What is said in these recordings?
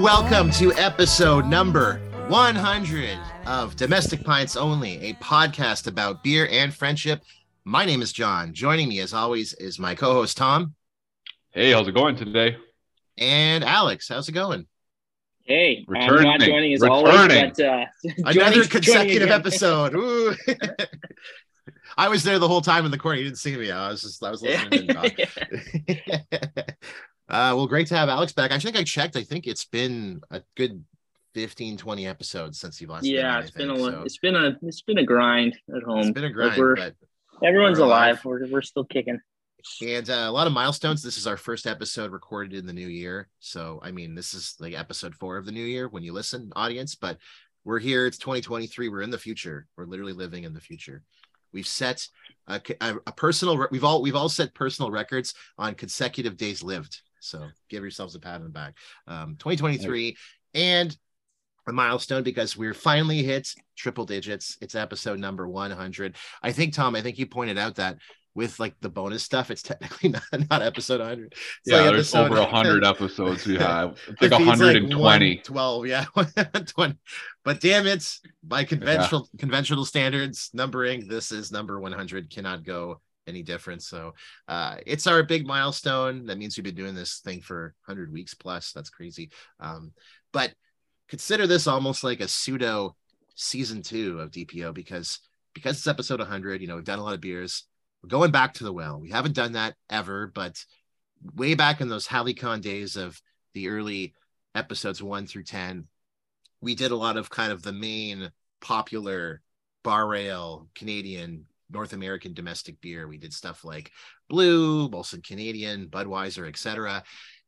everyone. Welcome to episode number 100 of Domestic Pints Only, a podcast about beer and friendship. My name is John. Joining me, as always, is my co host, Tom, Hey, how's it going today? and Alex. How's it going? Hey, I'm Returning. not joining as Returning. always, but uh, Another joining- joining consecutive episode. Ooh. I was there the whole time in the corner. You didn't see me. I was just, I was listening. to him talk. Uh, well, great to have Alex back. I think I checked. I think it's been a good 15, 20 episodes since you've last yeah, I it's been a so it's been a it's been a grind at home. it's been a Like, grind, we're- but everyone's we're alive. alive. We're we're still kicking. and uh, a lot of milestones. This is our first episode recorded in the new year. So, I mean, this is like episode four of the new year when you listen, audience, but we're here. It's 2023. We're in the future. We're literally living in the future. We've set a, a, a personal, we've all, we've all set personal records on consecutive days lived. So give yourselves a pat on the back. Um, 2023 and a milestone because we're finally hit triple digits. It's episode number 100. I think, Tom, I think you pointed out that with like the bonus stuff, it's technically not, not episode 100. It's yeah, like there's over 100 episodes we have. It's like feels 120. 12, yeah. 120. But damn it, by conventional conventional standards, numbering, this is number 100. Cannot go any different. So uh it's our big milestone. That means we've been doing this thing for 100 weeks plus. That's crazy. Um, but consider this almost like a pseudo season two of DPO because because it's episode 100, you know, we've done a lot of beers. We're going back to the well. We haven't done that ever, but way back in those Halicon days of the early episodes one through 10, we did a lot of kind of the main popular bar rail Canadian North American domestic beer. We did stuff like Blue, Molson Canadian, Budweiser, etc.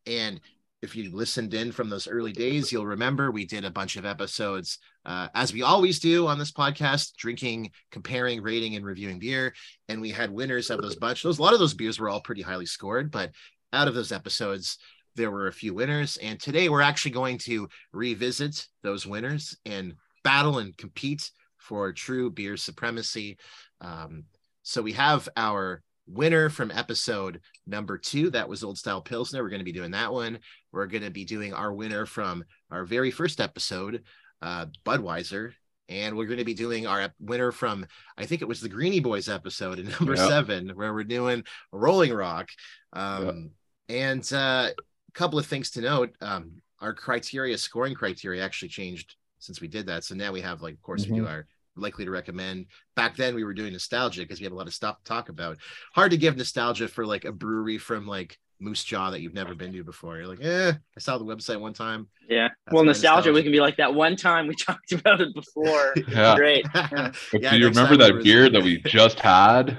And if you listened in from those early days, you'll remember we did a bunch of episodes, uh, as we always do on this podcast, drinking, comparing, rating, and reviewing beer. And we had winners of those bunch. Those a lot of those beers were all pretty highly scored, but out of those episodes, there were a few winners. And today we're actually going to revisit those winners and battle and compete for true beer supremacy. Um, so we have our winner from episode number two. That was Old Style Pilsner. We're going to be doing that one. We're going to be doing our winner from our very first episode, uh, Budweiser. And we're going to be doing our winner from, I think it was the Greenie Boys episode in number Yeah. seven, where we're doing Rolling Rock. Um, And uh, a couple of things to note um, our criteria, scoring criteria actually changed since we did that. So now we have, like, of course, we do our likely to recommend. Back then, we were doing nostalgia because we have a lot of stuff to talk about. Hard to give nostalgia for like a brewery from like Moose Jaw that you've never been to before. You're like, eh, I saw the website one time. Yeah. That's well, nostalgia, nostalgia. We can be like that one time we talked about it before. Yeah. Great. But Yeah, do you remember that beer was- that we just had?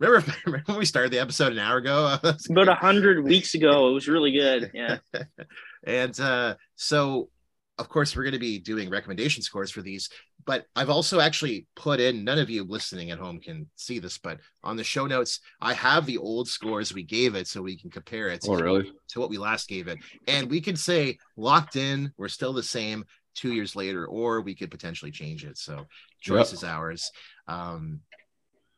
remember, remember when we started the episode an hour ago? About a hundred weeks ago, it was really good. Yeah. and uh, so, of course, we're going to be doing recommendation scores for these. But I've also actually put in, none of you listening at home can see this, but on the show notes, I have the old scores we gave it so we can compare it Oh, to, really? to what we last gave it. And we could say locked in, we're still the same two years later, or we could potentially change it. So choice Yep. is ours. Um,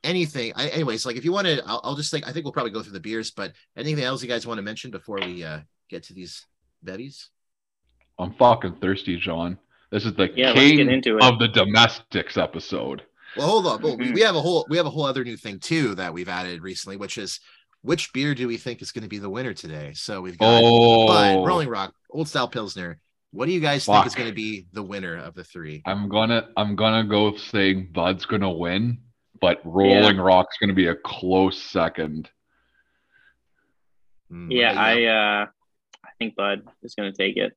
anything, I, anyways, like if you want to, I'll, I'll just think, I think we'll probably go through the beers, but anything else you guys want to mention before we uh, get to these bevies? I'm fucking thirsty, John. This is the Yeah, king into it. of the domestics episode. Well, hold on. Well, we, Mhm. we have a whole we have a whole other new thing too that we've added recently, which is which beer do we think is going to be the winner today? So we've got Oh, Bud, Rolling Rock, Old Style Pilsner. What do you guys think is going to be the winner of the three? I'm gonna I'm gonna go saying Bud's gonna win, but Rolling Rock's gonna be a close second. Hmm, Yeah. I uh, I think Bud is going to take it.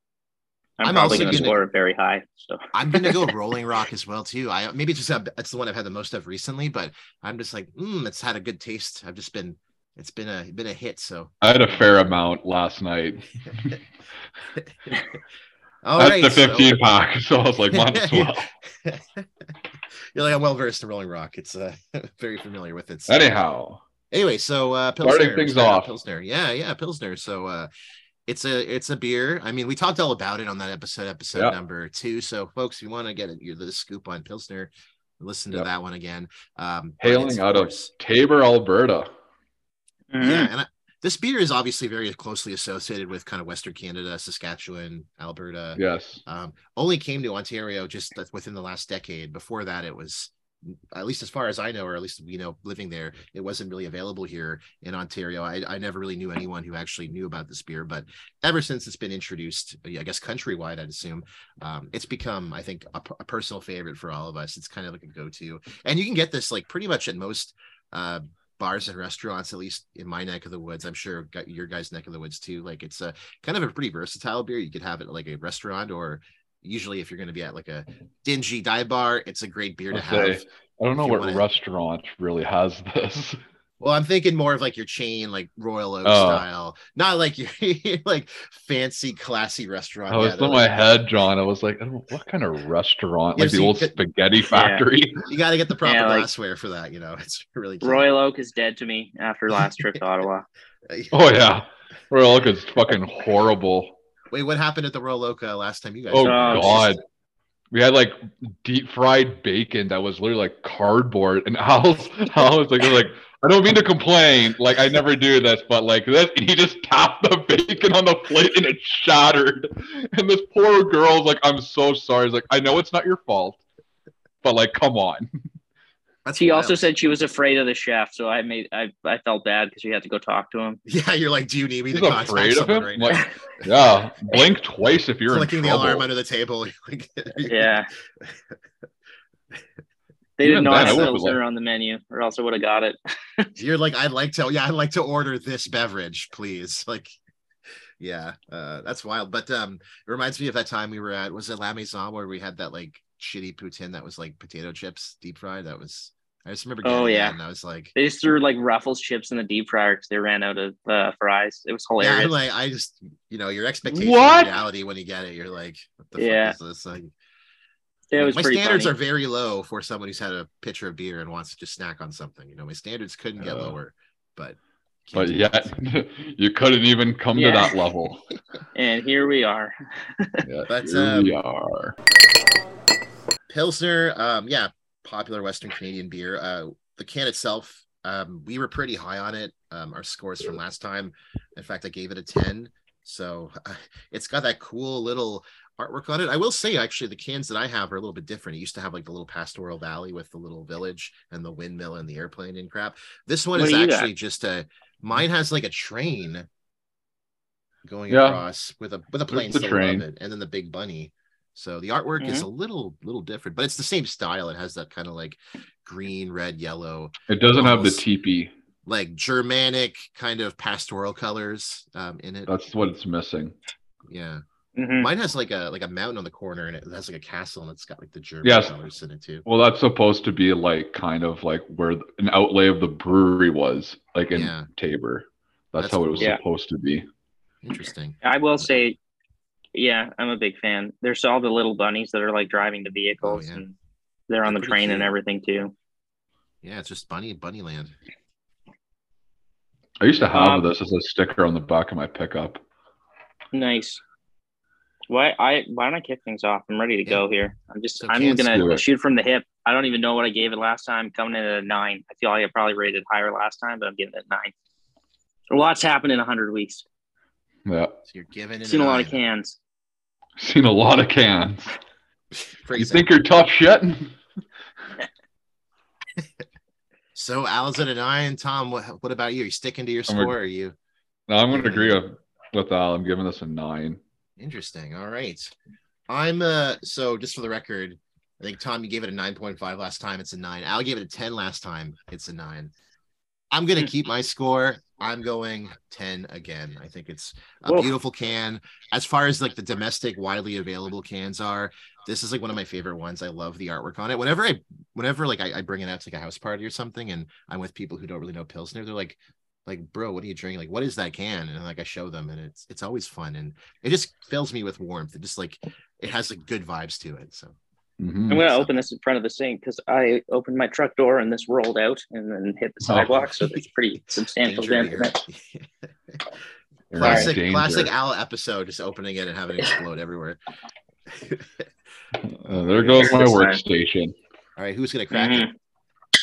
I'm, I'm probably also going to score very high. So I'm gonna go Rolling Rock as well too. I maybe it's just have, it's the one I've had the most of recently, but I'm just like, mm, it's had a good taste. I've just been it's been a been a hit. So I had a fair amount last night. all That's right, the so- 15 pack, so I was like, might as well. You're like I'm well versed in Rolling Rock. It's uh very familiar with it. So- Anyhow, Anyway, so uh Pilsner, Starting things start off. Pilsner. Yeah, yeah, Pilsner. So uh it's a it's a beer. I mean, we talked all about it on that episode, episode Yeah. number two. So, folks, if you want to get it, you're the scoop on Pilsner, listen to Yep. that one again. Um, Hailing out of course- Taber, Alberta. Mhm. yeah, and I, this beer is obviously very closely associated with kind of Western Canada, Saskatchewan, Alberta. Yes. Um, only came to Ontario just within the last decade. Before that, it was at least as far as I know, or at least we know living there, it wasn't really available here in Ontario. I, I never really knew anyone who actually knew about this beer, but ever since it's been introduced, I guess countrywide, I'd assume, um, it's become, I think, a, a personal favorite for all of us. It's kind of like a go-to, and you can get this like pretty much at most uh, bars and restaurants, at least in my neck of the woods. I'm sure your guys' neck of the woods too. Like it's a kind of a pretty versatile beer. You could have it like a restaurant or usually if you're going to be at like a dingy dive bar, it's a great beer to I'll have. I don't know what wanna- restaurant really has this. Well, I'm thinking more of like your chain, like Royal Oak Oh. style, not like your like fancy, classy restaurant. I was Yeah, in my like- head, John. I was like, I don't know, what kind of restaurant? Like so the you old could- spaghetti factory. You got to get the proper Yeah, like- glassware for that. You know, it's really cute. Royal Oak is dead to me after last trip to Ottawa. Oh yeah. Royal Oak is fucking horrible. Wait, what happened at the Royal Oak uh, last time you guys? Oh god. We had like deep fried bacon that was literally like cardboard, and Al's Al was like, like, I don't mean to complain, like I never do this, but like this, he just tapped the bacon on the plate and it shattered. And this poor girl's like, I'm so sorry. He's like, I know it's not your fault, but like, come on. That's She also said she was afraid of the chef, so I made I, I felt bad because she had to go talk to him. "Yeah, you're like, do you need me He's to contact afraid of him. right now?" Like, yeah, blink twice if you're Clicking in the trouble. alarm under the table. Yeah. They Even didn't know then, I I had would've Pilsner liked- on the menu, or else I would have got it. You're like, I'd like to, yeah, I'd like to order this beverage, please. Like, yeah, uh, that's wild. But um, it reminds me of that time we were at, was it La Maison where we had that like shitty poutine that was like potato chips deep fried? That was, I just remember getting Oh, that yeah. and I was like, They just threw like Ruffles chips in the deep fryer because they ran out of uh, fries. It was hilarious. I'm like, I just, you know, your expectation What? reality when you get it, you're like, what the Yeah. fuck is this? Like, it was my standards funny. are very low for someone who's had a pitcher of beer and wants to just snack on something. You know, my standards couldn't get Uh, lower, but. But can't yet, you couldn't even come Yeah. to that level. and here we are. Yeah, But, here um, we are. Pilsner, um, yeah, popular Western Canadian beer. Uh, the can itself, um, we were pretty high on it. Um, our scores from last time, in fact, I gave it a ten. So uh, it's got that cool little artwork on it. I will say, actually, the cans that I have are a little bit different. It used to have like the little pastoral valley with the little village and the windmill and the airplane and crap. This one What is you got? actually just a. Mine has like a train going Yeah. across with a with a plane still train. above it, and then the big bunny. So the artwork is a little little different, but it's the same style. It has that kind of like green, red, yellow, It doesn't have the almost- teepee. like Germanic kind of pastoral colors um, in it. That's what it's missing. Yeah, Mhm. mine has like a like a mountain on the corner, and it has like a castle, and it's got like the German Yes. colors in it too. Well, that's supposed to be like kind of like where an outlay of the brewery was, like in Yeah. Taber. That's, That's how it was. Yeah. supposed to be. Interesting. I will say, yeah, I'm a big fan. There's all the little bunnies that are like driving the vehicles, Oh, yeah. and they're on They're the pretty train and everything too. Yeah, it's just bunny bunny land. I used to have Um, this as a sticker on the back of my pickup. Nice. Why I why don't I kick things off? I'm ready to Yeah. go here. I'm just So I'm cans- gonna shoot from the hip. I don't even know what I gave it last time. Coming in at a nine. I feel like I probably rated higher last time, but I'm giving it a nine. A lot's happened in hundred weeks. Yeah, So you're giving it. Seen a lot of cans. seen a lot of cans. Pretty You think you're tough shit? so? Al's and I and Tom, what what about you? Are you sticking to your I'm score? Or are you No, I'm going to agree with, with Al. I'm giving this a nine. Interesting. All right. I'm uh so just for the record, I think Tom you gave it a 9.5 last time. It's a nine. Al gave it a 10 last time. It's a nine. I'm gonna keep my score. I'm going 10 again. I think it's a Whoa. beautiful can. As far as like the domestic widely available cans are, this is like one of my favorite ones. I love the artwork on it. Whenever I whenever like I, I bring it out to like a house party or something and I'm with people who don't really know Pilsner, they're like, like, bro, what are you drinking? Like, what is that can? And like I show them and it's it's always fun and it just fills me with warmth. It just like it has like good vibes to it. So Mhm. I'm gonna So- open this in front of the sink because I opened my truck door and this rolled out and then hit the Oh. sidewalk. So it's pretty substantial danger dent in beer. it. You're in Classic, danger. classic Al episode, just opening it and having it explode everywhere. Uh, there goes my workstation. All right, who's gonna crack Mhm. it?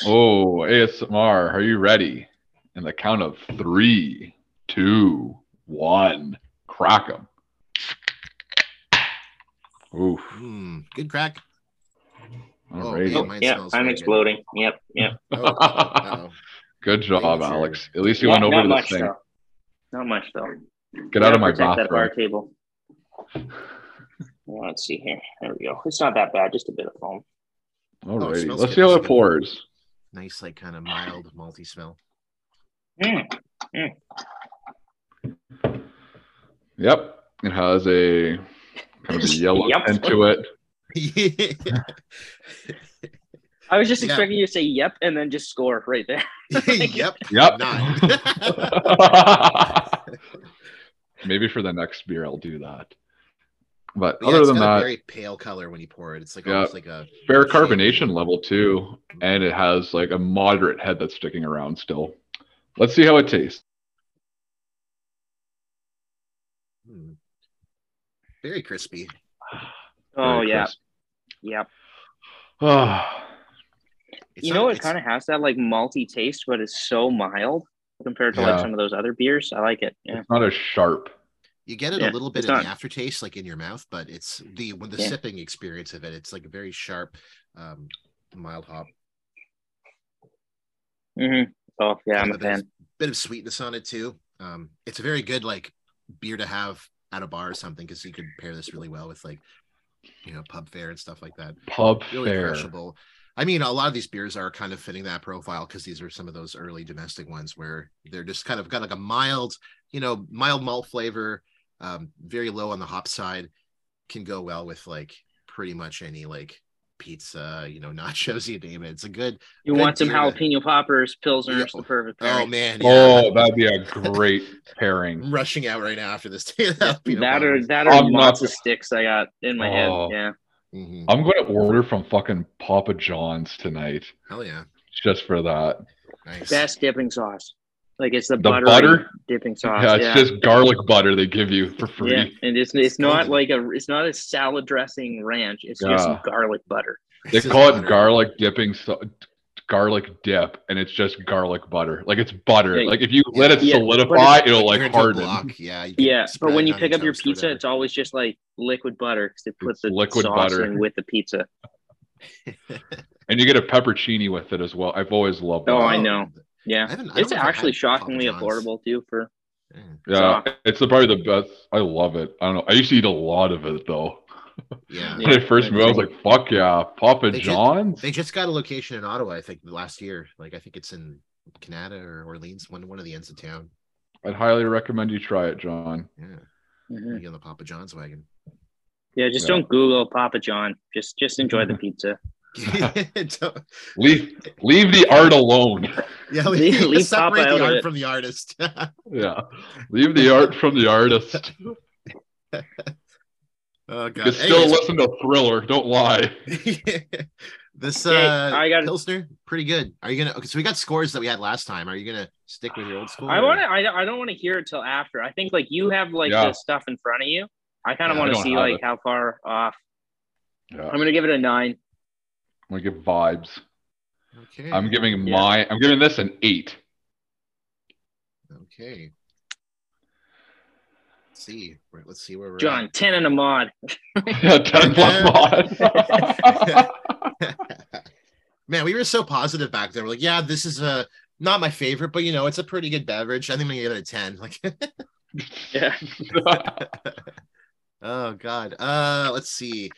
Oh, ASMR, are you ready? In the count of three, two, one, crack them. Oof. Hmm, good crack. Oh, Alrighty. yeah, Oh, yeah, I'm very good. exploding. Yep, yep. Oh. Good job, Danger. Alex. At least you Not, went over not much this thing. though. Not much though. Get out of my Gotta protect that bar table. Well, Let's see here. There we go. It's not that bad. Just a bit of foam. Alrighty. smells Let's good. see how it pours. nice, like kind of mild malty smell. Mm. Yep. It has a kind of a yellow Yep. tint to it. I was just Yeah. expecting you to say "yep" and then just score right there. yep. Yep. Maybe for the next beer, I'll do that. But Yeah, other it's than got a that, very pale color when you pour it. It's like Yeah. almost like a fair shade. carbonation level too, and it has like a moderate head that's sticking around still. Let's see how it tastes. Hmm. very crispy. Oh Very yeah, crisp. yep. It's you not- know, it kind of has that like malty taste, but it's so mild compared to like some of those other beers. I like it. Yeah. it's not as sharp. You get it Yeah, a little bit in not- the aftertaste, like in your mouth, but it's the when the Yeah. sipping experience of it, it's like a very sharp, um, mild hop. Mm-hmm. Oh yeah, I'm a of bit of- fan. Bit of sweetness on it too. Um, it's a very good like beer to have at a bar or something because you could pair this really well with like, you know, pub fare and stuff like that. Pub Really fare. crushable. I mean, a lot of these beers are kind of fitting that profile because these are some of those early domestic ones where they're just kind of got like a mild, you know, mild malt flavor, um, very low on the hop side, can go well with like pretty much any like pizza, you know, nachos, you name it. It's a good. You good want some beer to- jalapeno poppers, pilsners, Yeah. the perfect thing. Oh man, yeah. Oh, that'd be a great pairing. I'm rushing out right now after this. that Jalapeno or that or I'm not- matzo sticks I got in my Oh. head. Yeah. Mhm. I'm going to order from fucking Papa John's tonight Hell yeah, just for that. nice. Best dipping sauce. Like it's the, The butter butter? dipping sauce. yeah, Yeah. it's just garlic butter they give you for free. yeah, and it's it's not like a it's not a salad dressing ranch. It's just garlic butter. They It's call it butter. garlic dipping so- garlic dip, and it's just garlic butter. Like it's butter. Yeah. Like if you let it Yeah, solidify, it's- it'll Like, like you're into a harden. block, Yeah, you Yeah, but when you pick up your pizza, it's always just like liquid butter because they put It's the liquid sauce butter. in with the pizza. And you get a peppercini with it as well. I've always loved oh, that. Oh, I know. I Yeah, haven't- I it's know if I've actually shockingly affordable too. For Yeah. Yeah, So- it's the, probably the best. I love it. I don't know. I used to eat a lot of it though. Yeah. When I first moved, I was like, "Fuck yeah, Papa They just- John's." They just got a location in Ottawa, I think, last year. Like I think it's in Kanata or Orleans, one one of the ends of town. I'd highly recommend you try it, John. Yeah. Mhm. Be on the Papa John's wagon. yeah, just Yeah. don't Google Papa John. Just just enjoy the pizza. Don't- Leave leave the art alone. yeah, Leave- leave, leave separate Papa the art from the artist. Yeah, leave the art from the artist. oh You god. can still Anyways, listen to Thriller. Don't lie. this Okay, uh I got- Pilsner, pretty good. Are you gonna okay, so we got scores that we had last time. Are you gonna stick with your old school? I want to. I, I don't want to hear it till after. I think like you have like Yeah. the stuff in front of you. I kind of Yeah, want to see like it. how far off. Yeah, I'm gonna give it a nine. I'm gonna give vibes. Okay. I'm giving Yeah. my. I'm giving this an eight. okay. Let's see. Where- Let's see where we're John, ten and a mod. Yeah, ten plus mod. Man, we were so positive back then. We're like, yeah, this is a not my favorite, but you know, it's a pretty good beverage. I think I'm gonna give it a 10. Like Yeah. oh god. Uh let's see.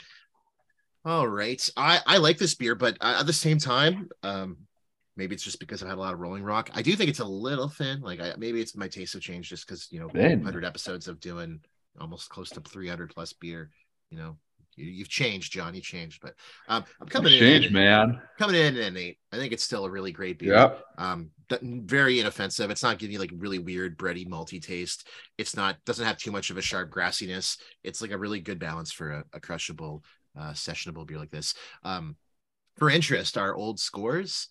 All right. I I like this beer, but uh, at the same time, um maybe it's just because I've had a lot of Rolling Rock. I do think it's a little thin. Like I, maybe it's my taste have changed just because you know Thin. 100 episodes of doing almost close to 300 plus beer. You know, you, you've changed, John. You changed, but um, I'm coming in. Change, at- man. Coming in at an eight. I think it's still a really great beer. Yep. Um, very inoffensive. It's not giving you like really weird bready malty taste. It's not doesn't have too much of a sharp grassiness. It's like a really good balance for a, a crushable, uh, sessionable beer like this. Um, for interest, our old scores,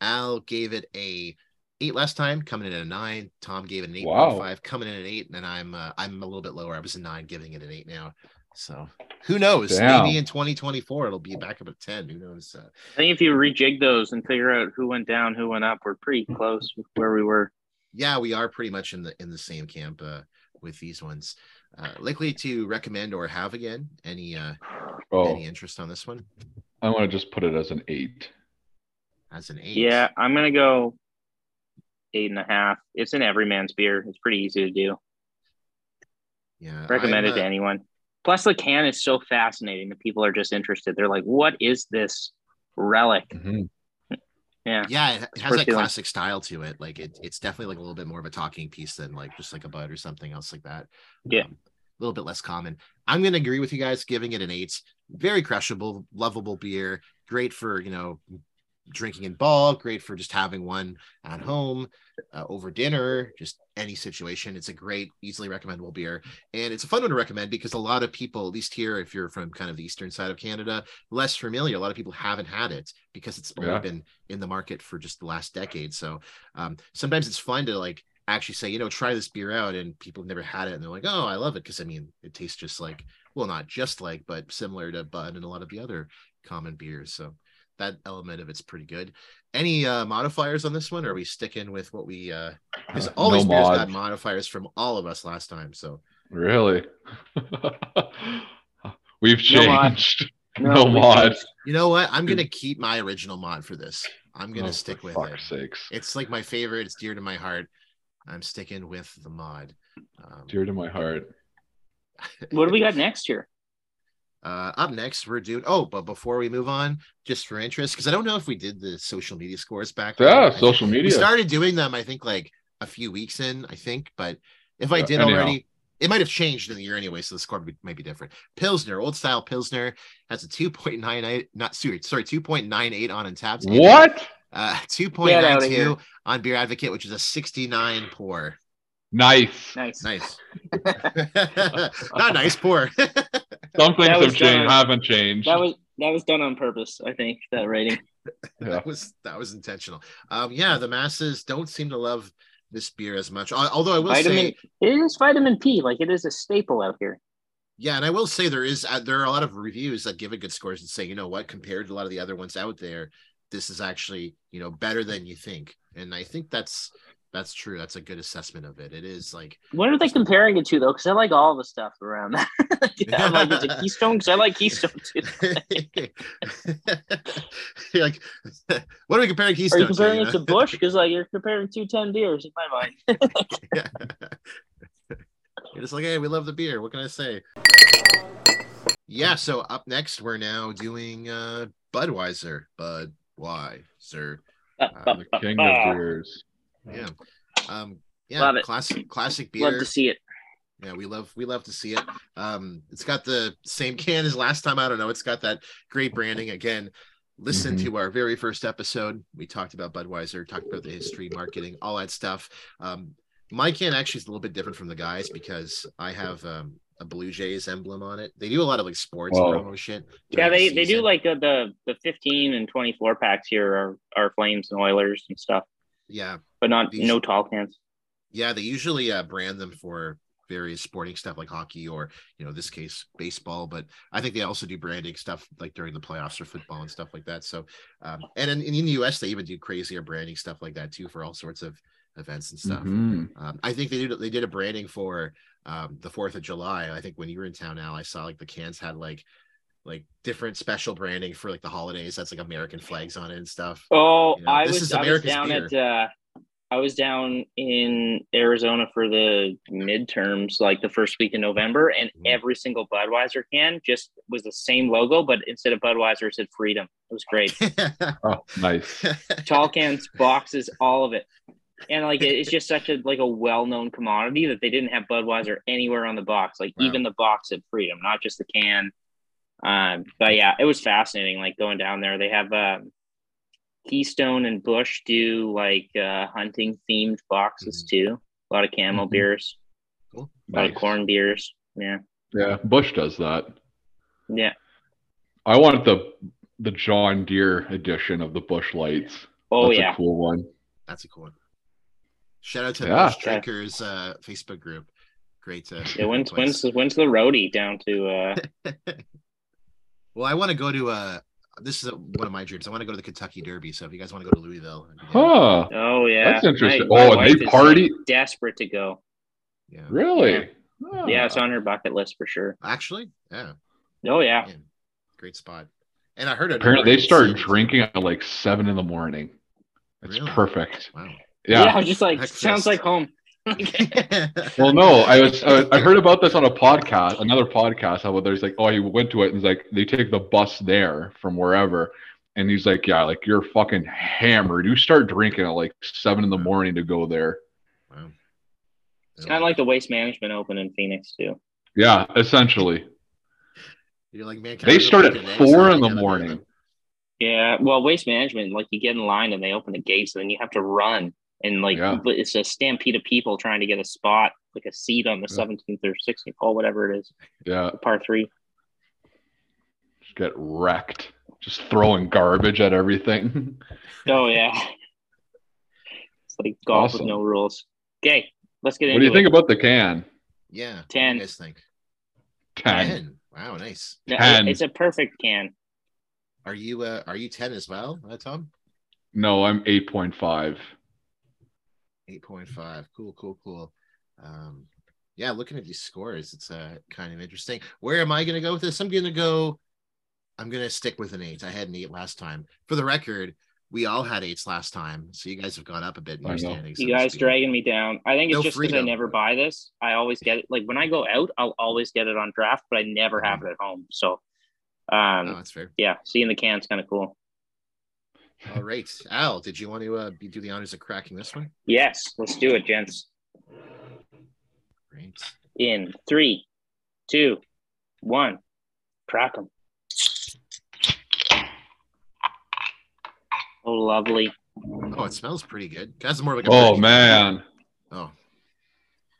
Al gave it a eight last time, coming in at a nine. Tom gave it an eight Wow. point five, coming in at an eight, and I'm uh, I'm a little bit lower. I was a nine, giving it an eight now. So who knows? Damn. Maybe in 2024 it'll be back up at 10. Who knows? Uh, I think if you rejig those and figure out who went down, who went up, we're pretty close where we were. yeah, we are pretty much in the in the same camp uh, with these ones. Uh, likely to recommend or have again. Any uh, Oh, any interest on this one I want to just put it as an eight. as an eight? Yeah, I'm gonna go eight and a half. It's an everyman's beer. It's pretty easy to do. yeah. Recommend I'm, it to uh, anyone. Plus, the can is so fascinating that people are just interested. They're like, "What is this relic?" Mhm. Yeah, Yeah, it, has that doing. classic style to it. Like it, it's definitely like a little bit more of a talking piece than like just like a bud or something else like that. Yeah. Um, a little bit less common. I'm gonna agree with you guys, giving it an eight. Very crushable, lovable beer. Great for you know drinking in bulk. Great for just having one at home uh, over dinner. Just any situation. It's a great, easily recommendable beer, and it's a fun one to recommend because a lot of people, at least here, if you're from kind of the eastern side of Canada, less familiar. A lot of people haven't had it because it's only Yeah. been in the market for just the last decade. So um, sometimes it's fun to like actually say, you know, try this beer out, and people have never had it, and they're like, oh, I love it because I mean, it tastes just like, well, not just like, but similar to Bud and a lot of the other common beers. So that element of it's pretty good. Any uh, modifiers on this one? Or are we sticking with what we? uh Because all No these beers mod. got modifiers from all of us last time. So Really? We've No mod. changed. No, we mod. changed. you know what? I'm gonna keep my original mod for this. I'm gonna Oh, stick with it. fuck's sakes. It's like my favorite. It's dear to my heart. I'm sticking with the mod. Um, Dear to my heart. What do we got next year? Uh, up next, we're doing. Oh, but before we move on, just for interest, because I don't know if we did the social media scores back. then. Yeah, I think social We media. started doing them, I think, like a few weeks in. I think, but if I did anyhow. already, it might have changed in the year anyway, so the score would- might be different. Pilsner, old style Pilsner, has a two point nine eight. Not sorry, sorry, two point nine eight on Untappd. What? Uh, two point nine outta here. two on Beer Advocate, which is a sixty nine pour. Nice. Nice. Nice. Not nice pour. Some things have was changed, done. haven't changed. That was that was done on purpose. I think that rating. Yeah. that was that was intentional. Um, yeah, the masses don't seem to love this beer as much. Although I will Vitamin. say, It is vitamin P. Like it is a staple out here. yeah, and I will say there is uh, there are a lot of reviews that give it good scores and say, you know what, compared to a lot of the other ones out there, this is actually you know better than you think. And I think that's that's true. That's a good assessment of it. It is like What are they comparing it to though? Because I like all the stuff around that. I'm like, is it Keystone? Because I like Keystone too. you're like, what are we comparing Are Keystone you comparing to? it to Busch? Because like you're comparing two ten beers in my mind. Yeah. You're just like, hey, we love the beer. What can I say? Yeah, so up next, we're now doing uh Budweiser. Budweiser. The king of beers. Yeah. Um, yeah, Love it. classic classic Love to see it. Yeah, we love we love to see it. Um, it's got the same can as last time. I don't know. It's got that great branding again. Listen Mhm. to our very first episode. We talked about Budweiser, talked about the history, marketing, all that stuff. Um, my can actually is a little bit different from the guys because I have um, a Blue Jays emblem on it. They do a lot of like sports Whoa. promo shit. Yeah, during the they, they do like uh, the the 15 and 24 packs here are, are Flames and Oilers and stuff, yeah, but not These- no tall cans. yeah. They usually uh, brand them for various sporting stuff like hockey or you know this case baseball but i think they also do branding stuff like during the playoffs or football and stuff like that so um and in, in the us they even do crazier branding stuff like that too for all sorts of events and stuff Mhm. um, i think they did they did a branding for um the fourth of july i think when you were in town now i saw like the cans had like like different special branding for like the holidays that's like american flags on it and stuff Oh, You know, I this was is I was down beer. at uh, I was down in Arizona for the midterms, like the first week in November, and Mhm. every single Budweiser can just was the same logo, but instead of Budweiser, it said Freedom. It was great. Oh, nice. Tall cans, boxes, all of it. And like it's just such a like a well-known commodity that they didn't have Budweiser anywhere on the box. Like Wow. even the box said Freedom, not just the can. Um, but yeah, it was fascinating. Like going down there, they have um, Keystone and Busch do like uh, hunting themed boxes too. A lot of camel Mhm. beers, cool a lot nice. of corn beers. Yeah, Yeah, Busch does that. yeah. I want the the John Deere edition of the Busch lights. Oh That's yeah, a cool one. that's a cool one Shout out to Yeah. Busch Drinkers uh, Facebook group. Great. Uh, Yeah, when's when's when's the roadie down to uh Well, I want to go to uh this is one of my dreams. I want to go to the Kentucky Derby. So if you guys want to go to Louisville, I'd be down. Huh. Oh yeah. That's interesting. My- my Oh, and wife they party? like, desperate to go. yeah. Really? Huh. Yeah, it's on her bucket list for sure. Actually, yeah, Oh yeah. man, great spot. And I heard it. Apparently, they start drinking at like seven in the morning. It's Really? perfect. Wow. Yeah, Yeah. I was just like Breakfast. sounds like home. Well, no, I was I, I heard about this on a podcast, another podcast. How there's like, oh, he went to it, and it's like they take the bus there from wherever, and he's like, yeah, like you're fucking hammered. You start drinking at like seven in the morning to go there. wow. It's kind of like the waste management open in Phoenix too. Yeah, essentially. you're like, man. They start at four in the morning. Yeah, well, waste management, like you get in line and they open the gates, and then you have to run, and like Yeah. it's a stampede of people trying to get a spot, like a seat on the Yeah. seventeenth or sixteenth hole, whatever it is, Yeah, the par three. just get wrecked. Just throwing garbage at everything. Oh yeah, it's like golf Awesome. with no rules. Okay, let's get what into What do you it. think about the can? Yeah. What do 10. you guys think? Ten. Ten. Wow, nice. 10. It's a perfect can. Are you uh are you ten as well, uh, Tom? No, I'm eight point five. Eight point five. Cool, cool, cool. Um, yeah, looking at these scores, it's uh kind of interesting. Where am I gonna go with this? I'm gonna go. I'm gonna stick with an eight. I had an eight last time. For the record, we all had eights last time, so you guys have gone up a bit in I your standings. You so guys dragging me down. I think it's No just because I never buy this. I always get it. Like when I go out, I'll always get it on draft, but I never have it at home. So, um, Oh, that's fair. yeah, seeing the can's kind of cool. All right, Al, did you want to uh, do the honors of cracking this one? Yes, let's do it, gents. Great. In three, two, one, crack them. Oh, lovely. Oh, it smells pretty good. That's more like a Oh man. Oh,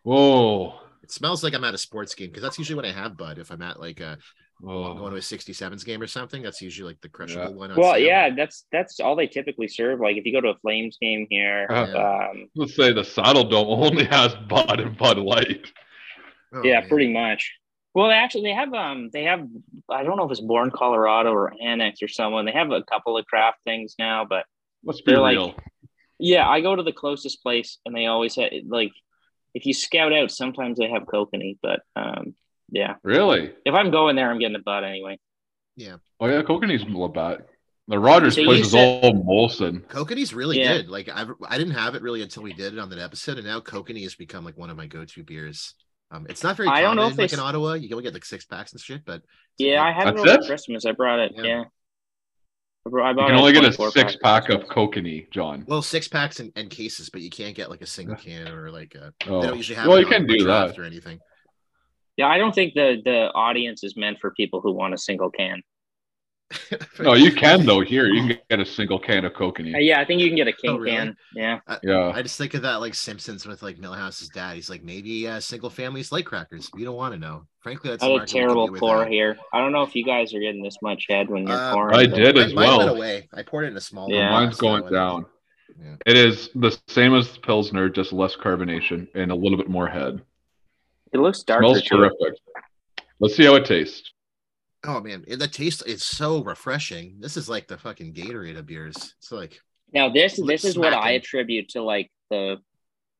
Whoa. it smells like I'm at a sports game because that's usually what I have Bud. If I'm at like a going Oh. to a 67s game or something, that's usually like the crushable Yeah. one. on Well, sale. yeah, that's that's all they typically serve. Like if you go to a Flames game here, Uh, um, Let's say the Saddledome only has Bud and Bud Light. Oh, yeah, man. pretty much. Well, actually, they have um, they have I don't know if it's Born Colorado or Annex or someone. They have a couple of craft things now, but Let's be They're like- yeah, I go to the closest place, and they always have like if you scout out, sometimes they have kokanee, but um, yeah, really? if I'm going there, I'm getting a bud anyway. Yeah. Oh yeah, Kokanee's Labatt. The Rogers So place is said- all Molson. Kokanee's really Yeah. good. Like I, I didn't have it really until we did it on that episode, and now Kokanee has become like one of my go-to beers. Um, it's not very. I don't know common, if they like in Ottawa, you can only get like six packs and shit. But it's Yeah, I good. had it That's over it? Christmas. I brought it. Yeah. Yeah, I, brought, You bought can only get a six pack. pack of Kokanee, John. well, six packs and, and cases, but you can't get like a single can or like a. Oh. They don't usually have. Well, you can the do that. or anything. Yeah, I don't think the the audience is meant for people who want a single can. No, you can though. Here, you can get a single can of Coke Uh, Kokanee. yeah, I think you can get a king Oh, really? can. Yeah, Yeah. I just think of that like Simpsons with like Milhouse's dad. He's like maybe uh, single families like crackers. We don't want to know. Frankly, that's I the had a market we can terrible get pour that. here. I don't know if you guys are getting this much head when you're Uh, pouring. I did Mine- as mine went well. away. I poured it in a small. Yeah. one, Mine's so going it- down. Yeah. It is the same as Pilsner, just less carbonation and a little bit more head. It looks dark. Smells too. terrific. Let's see how it tastes. Oh man, it- the taste is so refreshing. This is like the fucking Gatorade of beers. It's like Now this this is what I attribute to like the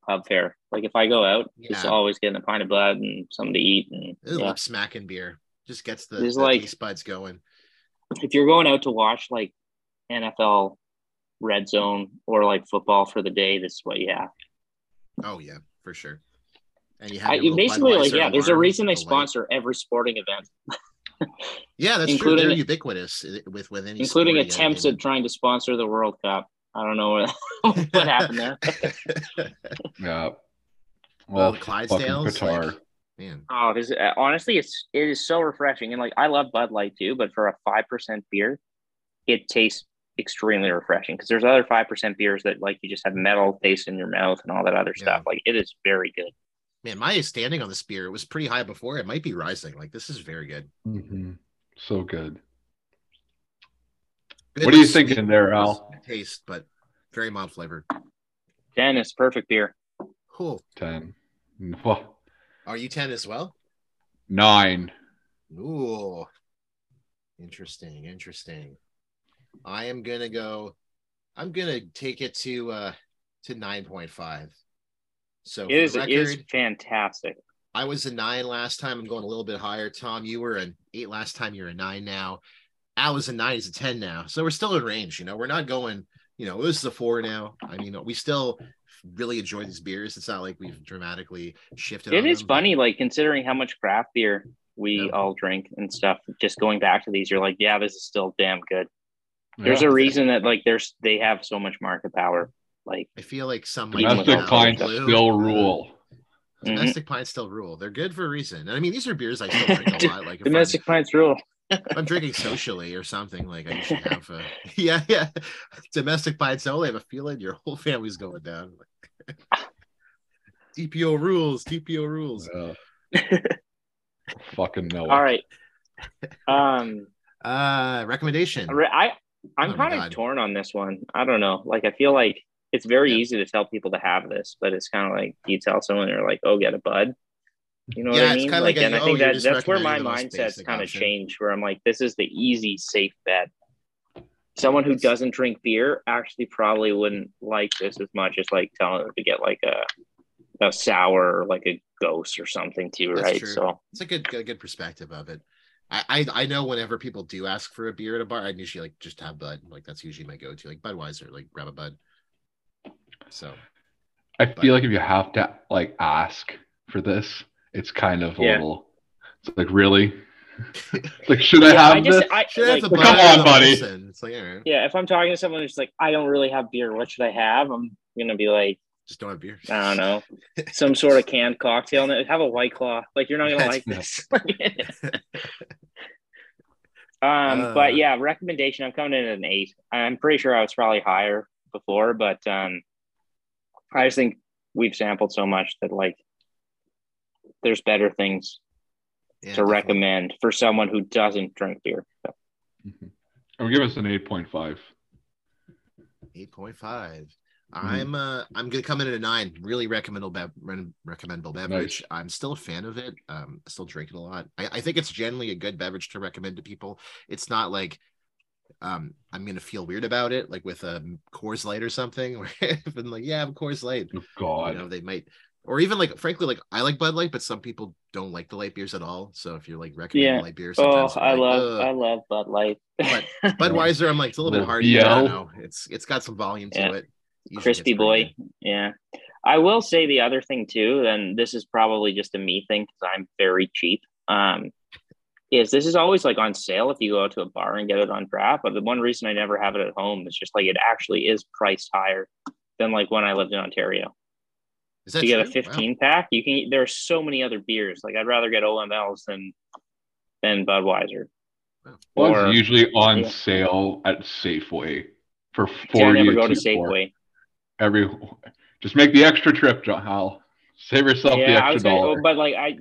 pub fare. Like if I go out, just Yeah. always getting a pint of blood and something to eat. And it yeah. smacking beer. Just gets the, There's the like- taste buds going. if you're going out to watch like NFL red zone or like football for the day, this is what you have. Oh yeah, for sure. And you have I, your you little basically like yeah. There's a reason they the light. sponsor every sporting event, Yeah, that's true. including- They're ubiquitous with with any including attempts event. at trying to sponsor the World Cup. I don't know what, what happened there. Yeah. Well, Well, fucking Clydesdales, Qatar. like, man. Oh, it is, uh, honestly, it's it is so refreshing, and like I love Bud Light too, but for a five percent beer, it tastes extremely refreshing because there's other five percent beers that like you just have metal taste in your mouth and all that other Yeah. stuff. Like it is very good. Man, my standing on the spear—it was pretty high before. It might be rising. Like this is very good. Mhm. So good. Good, What are you thinking there, Al? Taste, but very mild flavor. is perfect beer. Cool. ten. Well, Are you 10 as well? nine. Ooh. Interesting. Interesting. I am gonna go. I'm gonna take it to uh to 9.5. So It is, for it is fantastic. I was a nine last time. I'm going a little bit higher. Tom, you were an eight last time. You're a nine now. Al was a nine. He's a 10 now. So we're still in range. You know, we're not going, you know, this is a four now. I mean, we still really enjoy these beers. It's not like we've dramatically shifted. It is them, but- funny, like considering how much craft beer we Yeah. all drink and stuff. Just going back to these, you're like, yeah, this is still damn good. There's Yeah. a reason that like there's they have so much market power. Like I feel like some domestic without pints Blue, still uh, rule. mhm. Domestic pints still rule. They're good for a reason. And I mean, these are beers I still drink a lot. Like if I'm, domestic pints rule. I'm drinking socially or something, like I usually have a yeah, yeah. Domestic pints only. I have a feeling your whole family's going down. DPO rules. DPO rules. Yeah. Fucking no. All right. Um, Uh, recommendation. I I'm Oh kind of torn on this one. I don't know. Like I feel like it's very Yeah. easy to tell people to have this, but it's kind of like you tell someone they're like, "Oh, get a bud." You know Yeah, what I mean? Like, like and I "Oh, think you're that that's where my recommending the most mindset's kind of option." changed. Where I'm like, this is the easy, safe bet. Someone who doesn't drink beer actually probably wouldn't like this as much as like telling them to get like a a sour or like a ghost or something too, That's right? true. So It's a good, good, good perspective of it. I, I, I know whenever people do ask for a beer at a bar, I usually like just have Bud. Like that's usually my go-to. Like Budweiser, like grab a Bud. So I feel like if you have to like ask for this, it's kind of a Yeah. little. It's like really. Like should I have I just this? I should I have like, the Come on, buddy. It's like all right, yeah. If I'm talking to someone who's like, I don't really have beer, what should I have? I'm gonna be like, just don't have beer. I don't know, some sort of canned cocktail. And have a white claw. Like you're not gonna like That's- this. Um, Uh. but yeah, recommendation. I'm coming in at an eight. I'm pretty sure I was probably higher before, but um, I just think we've sampled so much that like there's better things Yeah, to definitely. recommend for someone who doesn't drink beer. So, Mhm. I'm giving us an eight point five. Eight point five. Mm-hmm. I'm uh I'm gonna come in at a nine. Really recommendable bev- re- recommendable beverage. I'm still a fan of it. Um, I still drink it a lot. I, I think it's generally a good beverage to recommend to people. It's not like um I'm gonna feel weird about it, like with a Coors Light or something. Where if I'm like, yeah, I have a Coors Light. Oh God, You know, they might, or even like, frankly, like I like Bud Light, but some people don't like the light beers at all. So if you're like recommending Yeah. light beers, oh, I like, love "Ugh." I love Bud Light. But Budweiser, I'm like, it's a little bit Little hard. I don't know. It's it's got some volume to Yeah. it. Usually crispy boy. good. Yeah. I will say the other thing too, and this is probably just a me thing because I'm very cheap. Um, is this is always like on sale if you go out to a bar and get it on draft. But the one reason I never have it at home is just like it actually is priced higher than like when I lived in Ontario. Is that you get a true? Wow. 15 15 pack, you can there are so many other beers. Like I'd rather get OMLs than than Budweiser. Well, Or it's usually on yeah. sale at Safeway for See, I never go to Safeway. Every, just make the extra trip, John Hal. Save yourself the Yeah, I extra was gonna, dollar. but like I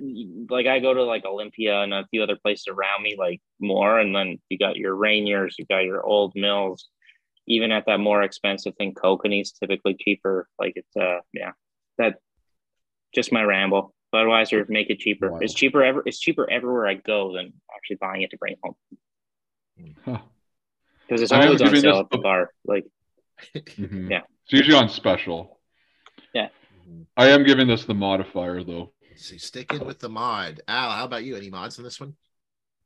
like I go to like Olympia and a few other places around me, like more, and then you got your Rainiers, you got your Old Mills. Even at that more expensive thing, Kokanee's typically cheaper. Like it's uh yeah, that just my ramble. Budweiser make it cheaper. Wow. It's cheaper ever. It's cheaper everywhere I go than actually buying it to bring home Huh. because it's always on giving sale this at the bar. Like Mhm. Yeah. It's usually on special. Mhm. I am giving this the modifier though. So sticking with the mod. Al, how about you? Any mods on this one?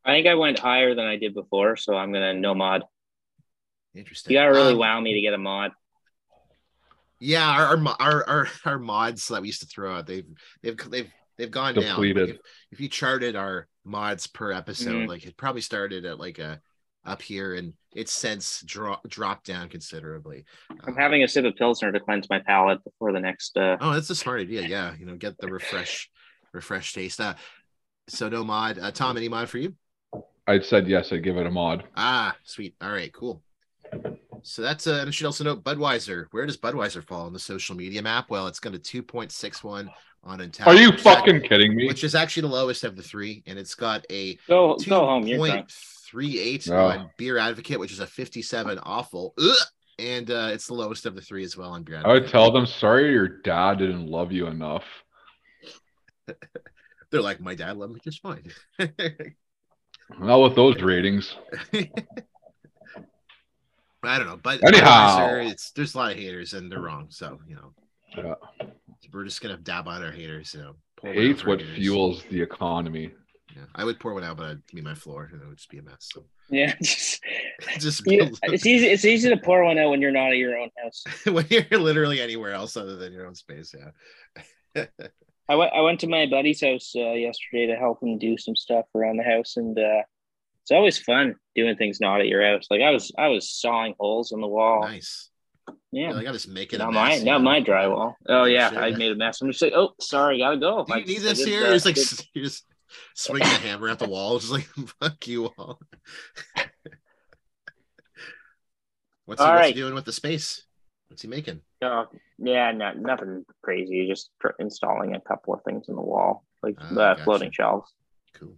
I think I went higher than I did before, so I'm gonna no mod. Interesting. You gotta really Um, wow me to get a mod. Yeah, our, our our our our mods that we used to throw out, they've they've they've they've gone down. Like, Depleted. if, if you charted our mods per episode, Mhm. like it probably started at like a up here, and it's since drop dropped down considerably. I'm Um, having a sip of Pilsner to cleanse my palate before the next. Uh, Oh, that's a smart idea. Yeah, you know, get the refresh, refresh taste. Uh, so no mod. Uh, Tom, any mod for you? I said yes. I'd give it a mod. Ah, sweet. All right, cool. So that's uh, and I should also note Budweiser. Where does Budweiser fall on the social media map? Well, it's got a two point six one on Untappd. Are you fucking kidding me? Which is actually the lowest of the three, and it's got a go two go home. You're point drunk. Three eight Oh. on Beer Advocate, which is a fifty seven awful. Ugh! and uh, it's the lowest of the three as well on beer. Advocate. I would tell them, sorry, your dad didn't love you enough. They're like, my dad loved me just fine. Not with those ratings. I don't know, but Anyhow. It's there's a lot of haters and they're wrong. So you know, Yeah. we're just gonna dab on our haters. You know, pour one out Hate's what haters. fuels the economy. Yeah, I would pour one out, but I'd be my floor, and it would just be a mess. So Yeah, just, just you- it's easy. It's easy to pour one out when you're not at your own house. when you're literally anywhere else other than your own space. Yeah. I went. I went to my buddy's house uh, yesterday to help him do some stuff around the house, and uh, it's always fun doing things not at your house. Like I was, I was sawing holes in the wall. nice. Yeah, Yeah, like I just make it. a not my, not my drywall. Oh yeah, Shit. I made a mess. I'm just like, oh, sorry, gotta go. Do you I- need I this did, here? uh, It's like did- you're just swinging a hammer at the wall. just like fuck you all. what's he, All what's he right. doing with the space? What's he making? uh, yeah, no, nothing crazy. Just tr- installing a couple of things in the wall, like uh, gotcha. floating shelves. Cool.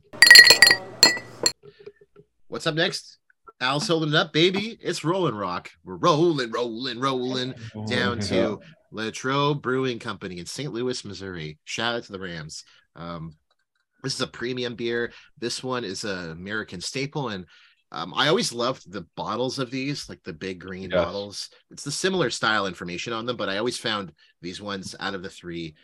What's up next? Al's holding it up, baby. It's Rolling Rock. We're rolling, rolling, rolling down to Latrobe Brewing Company in St. Louis, Missouri. Shout out to the Rams. Um, this is a premium beer. This one is an American staple, and um, I always loved the bottles of these, like the big green Yes. bottles. It's the similar style information on them, but I always found these ones out of the three.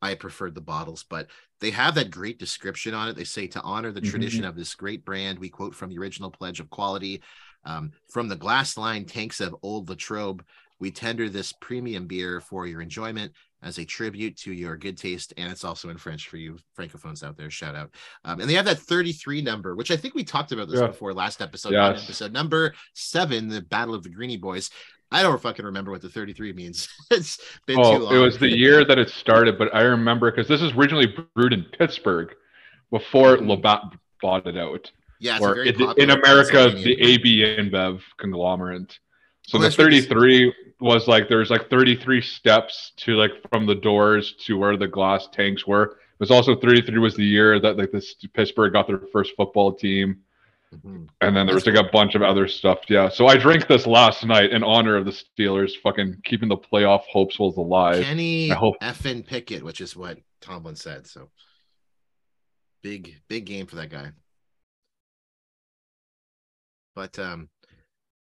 I preferred the bottles, but they have that great description on it. They say to honor the Mhm. tradition of this great brand, we quote from the original pledge of quality. Um, from the glass line tanks of Old Latrobe, we tender this premium beer for your enjoyment as a tribute to your good taste. And it's also in French for you francophones out there. Shout out. Um, and they have that 33 number, which I think we talked about this Yeah. before last episode. Yes. Episode number seven, the Battle of the Greenie Boys. I don't fucking remember what the 33 means. it's been too Oh, long. it was the year that it started, but I remember because this is originally brewed in Pittsburgh before Labatt bought it out. yeah, or very in, America, the. AB InBev conglomerate. So the that's what this- 33 was like there's like 33 steps to like from the doors to where the glass tanks were. It was also 33 was the year that like this Pittsburgh got their first football team. Mhm. And then there was like a bunch of other stuff. Yeah. So I drank this last night in honor of the Steelers fucking keeping the playoff hopefuls alive. Kenny effing Pickett, which is what Tomlin said. So big, big game for that guy. But um,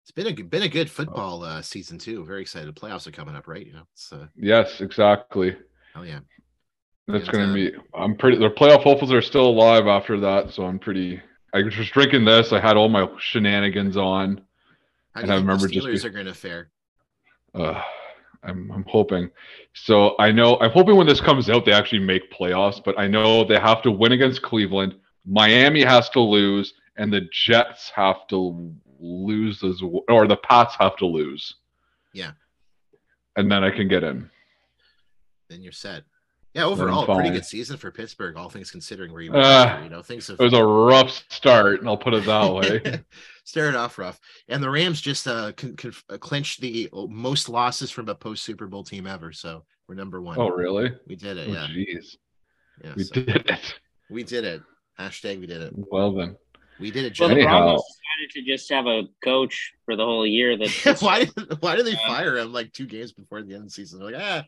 it's been a good- been a good football uh, season too. Very excited. Playoffs are coming up, right? You know, it's uh, Yes, exactly. oh yeah. That's And, gonna uh, be. I'm pretty. The playoff hopefuls are still alive after that, so I'm pretty. I was just drinking this. I had all my shenanigans on. And I think remember the just Steelers are going to fare? Uh, I'm I'm hoping. So I know I'm hoping when this comes out they actually make playoffs, but I know they have to win against Cleveland. Miami has to lose, and the Jets have to lose as well, or the Pats have to lose. Yeah. And then I can get in. Then you're set. Yeah, overall, pretty good season for Pittsburgh, all things considering. Where you, Uh, were, you know, things have It was a rough start, and I'll put it that way. Started off rough, and the Rams just uh, con- con- uh, clinched the most losses from a post Super Bowl team ever. So we're number one. oh, really? We did it. Oh, Yeah, jeez. yeah. We so did it. we did it. Hashtag we did it. Well then. We did it. Well, the Anyhow. Broncos decided to just have a coach for the whole year. That why did why did they Yeah. fire him like two games before the end of the season? They're like, ah,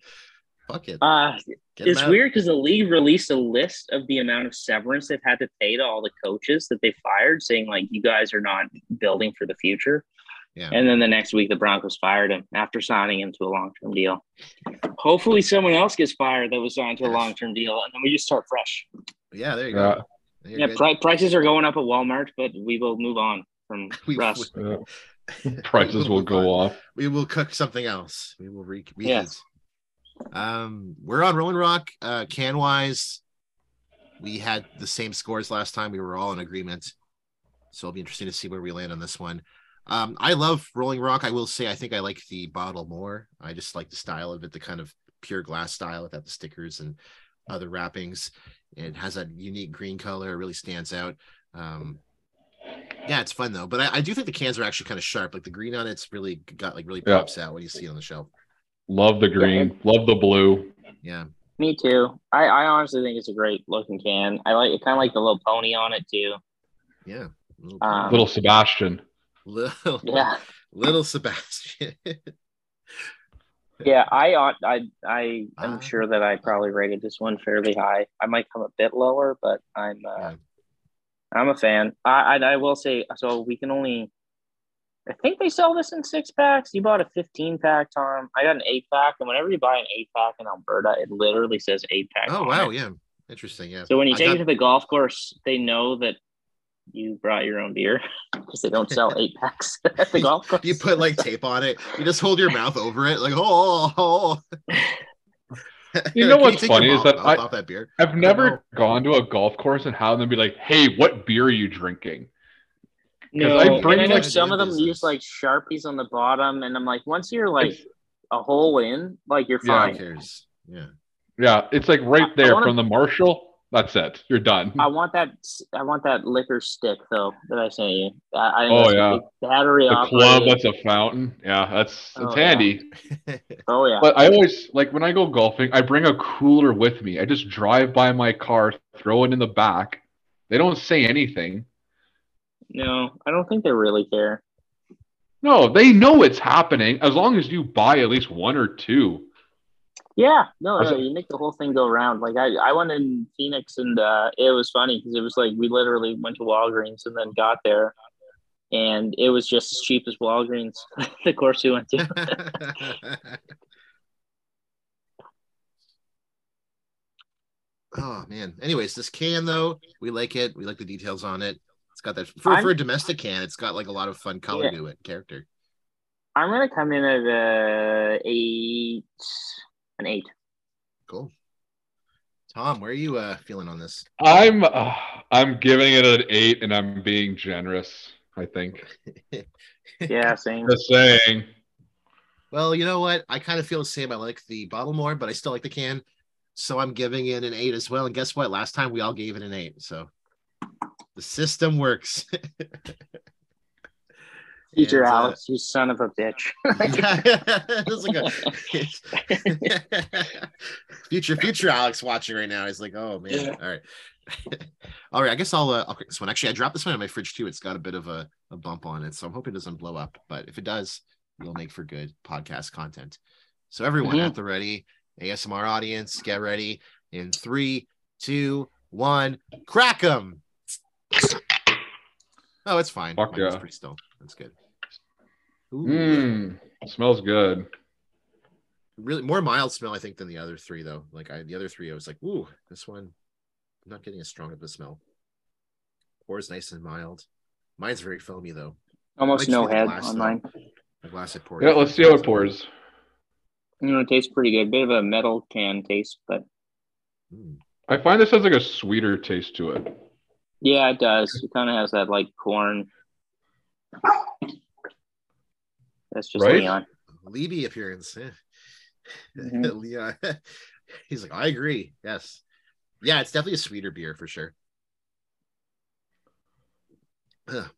fuck it. Uh, Get it's weird because the league released a list of the amount of severance they've had to pay to all the coaches that they fired, saying like you guys are not building for the future. Yeah. And then the next week, the Broncos fired him after signing him to a long term deal. Hopefully, someone else gets fired that was signed to a long term deal, and then we just start fresh. Yeah, there you Yeah. go. You're yeah, pri- prices are going up at Walmart, but we will move on from We- Russ. Yeah. Prices will go off. we will cook something else. We will re- reheat. Yes. Um, we're on Rolling Rock. Uh, can wise, we had the same scores last time. We were all in agreement, so it'll be interesting to see where we land on this one. Um, I love Rolling Rock. I will say I think I like the bottle more. I just like the style of it, the kind of pure glass style without the stickers and other wrappings. It has that unique green color. It really stands out. Um, yeah, it's fun though. But I, I do think the cans are actually kind of sharp. Like the green on it's really got like really Yeah. pops out when you see it on the shelf. Love the green. Love the blue. Yeah. Me too. I, I honestly think it's a great looking can. I like it kind of like the little pony on it too. Yeah. Little Um, Little Sebastian. little Yeah. little Sebastian. Yeah, I ought I I am Ah. sure that I probably rated this one fairly high. I might come a bit lower, but I'm uh, Yeah. I'm a fan. I, I I will say so. We can only. I think they sell this in six packs. You bought a 15 pack, Tom. I got an eight pack, and whenever you buy an eight pack in Alberta, it literally says eight pack. oh wow, it. yeah, interesting. Yeah. So when you I take got- it to the golf course, they know that you brought your own beer because they don't sell eight packs at the golf course. you put like tape on it. You just hold your mouth over it, like oh. oh, oh. You know what's take your funny is mouth- that I, that beer? I've know. never gone to a golf course and had them be like, "Hey, what beer are you drinking?" No, I and bring I know like- some of them business. use like sharpies on the bottom, and I'm like, once you're like It's- a hole in, like you're Yeah. Fine. cares? Yeah. yeah, it's like right I- I there wanna- from the Marshall. That's it. You're done. I want that. I want that liquor stick though that I sent you. I, I Oh, yeah. battery the club that's a fountain. Yeah, that's Oh, it's yeah. handy. Oh yeah. But I always like when I go golfing, I bring a cooler with me. I just drive by my car, throw it in the back. They don't say anything. no, I don't think they really care. No, they know it's happening as long as you buy at least one or two. Yeah, no, no, you make the whole thing go round. Like I, I went in Phoenix and uh, it was funny because it was like we literally went to Walgreens and then got there, and it was just as cheap as Walgreens. the course we went to. oh man. Anyways, this can though, we like it. We like the details on it. It's got that for, I'm- for a domestic can. It's got like a lot of fun color Yeah. to it, character. I'm gonna come in at uh, eight, an eight. Cool. Tom, where are you uh, feeling on this? I'm uh, I'm giving it an eight, and I'm being generous. I think. Yeah, same. Just saying. Well, you know what? I kind of feel the same. I like the bottle more, but I still like the can. So I'm giving it an eight as well. And guess what? Last time we all gave it an eight. So the system works. Teacher And, uh, Alex, you son of a bitch. Like a future future Alex watching right now. He's like, oh man. Yeah. All right. All right. I guess I'll uh, I'll quick this one. Actually, I dropped this one in my fridge too. It's got a bit of a, a bump on it. So I'm hoping it doesn't blow up. But if it does, it'll make for good podcast content. So everyone Mhm. at the ready, ASMR audience, get ready. In three, two, one, crack them. Oh, it's fine. Fuck yeah. pretty still. That's good. Ooh Mmm, smells good. really more mild smell, I think, than the other three, though. Like I, the other three, I was like, "Ooh, this one, I'm not getting as strong of a smell." Pours nice and mild. Mine's very foamy though. Almost no just be the head glass, on though. mine. The glass I poured. Yeah, let's see how it pours. You know, it tastes pretty good. Bit of a metal can taste, but Mm. I find this has like a sweeter taste to it. yeah, it does. It kind of has that like corn. That's just Right? Leon. Levy appearance. Yeah. Mhm. Leon. He's like, I agree. Yes. Yeah, it's definitely a sweeter beer for sure. Ugh.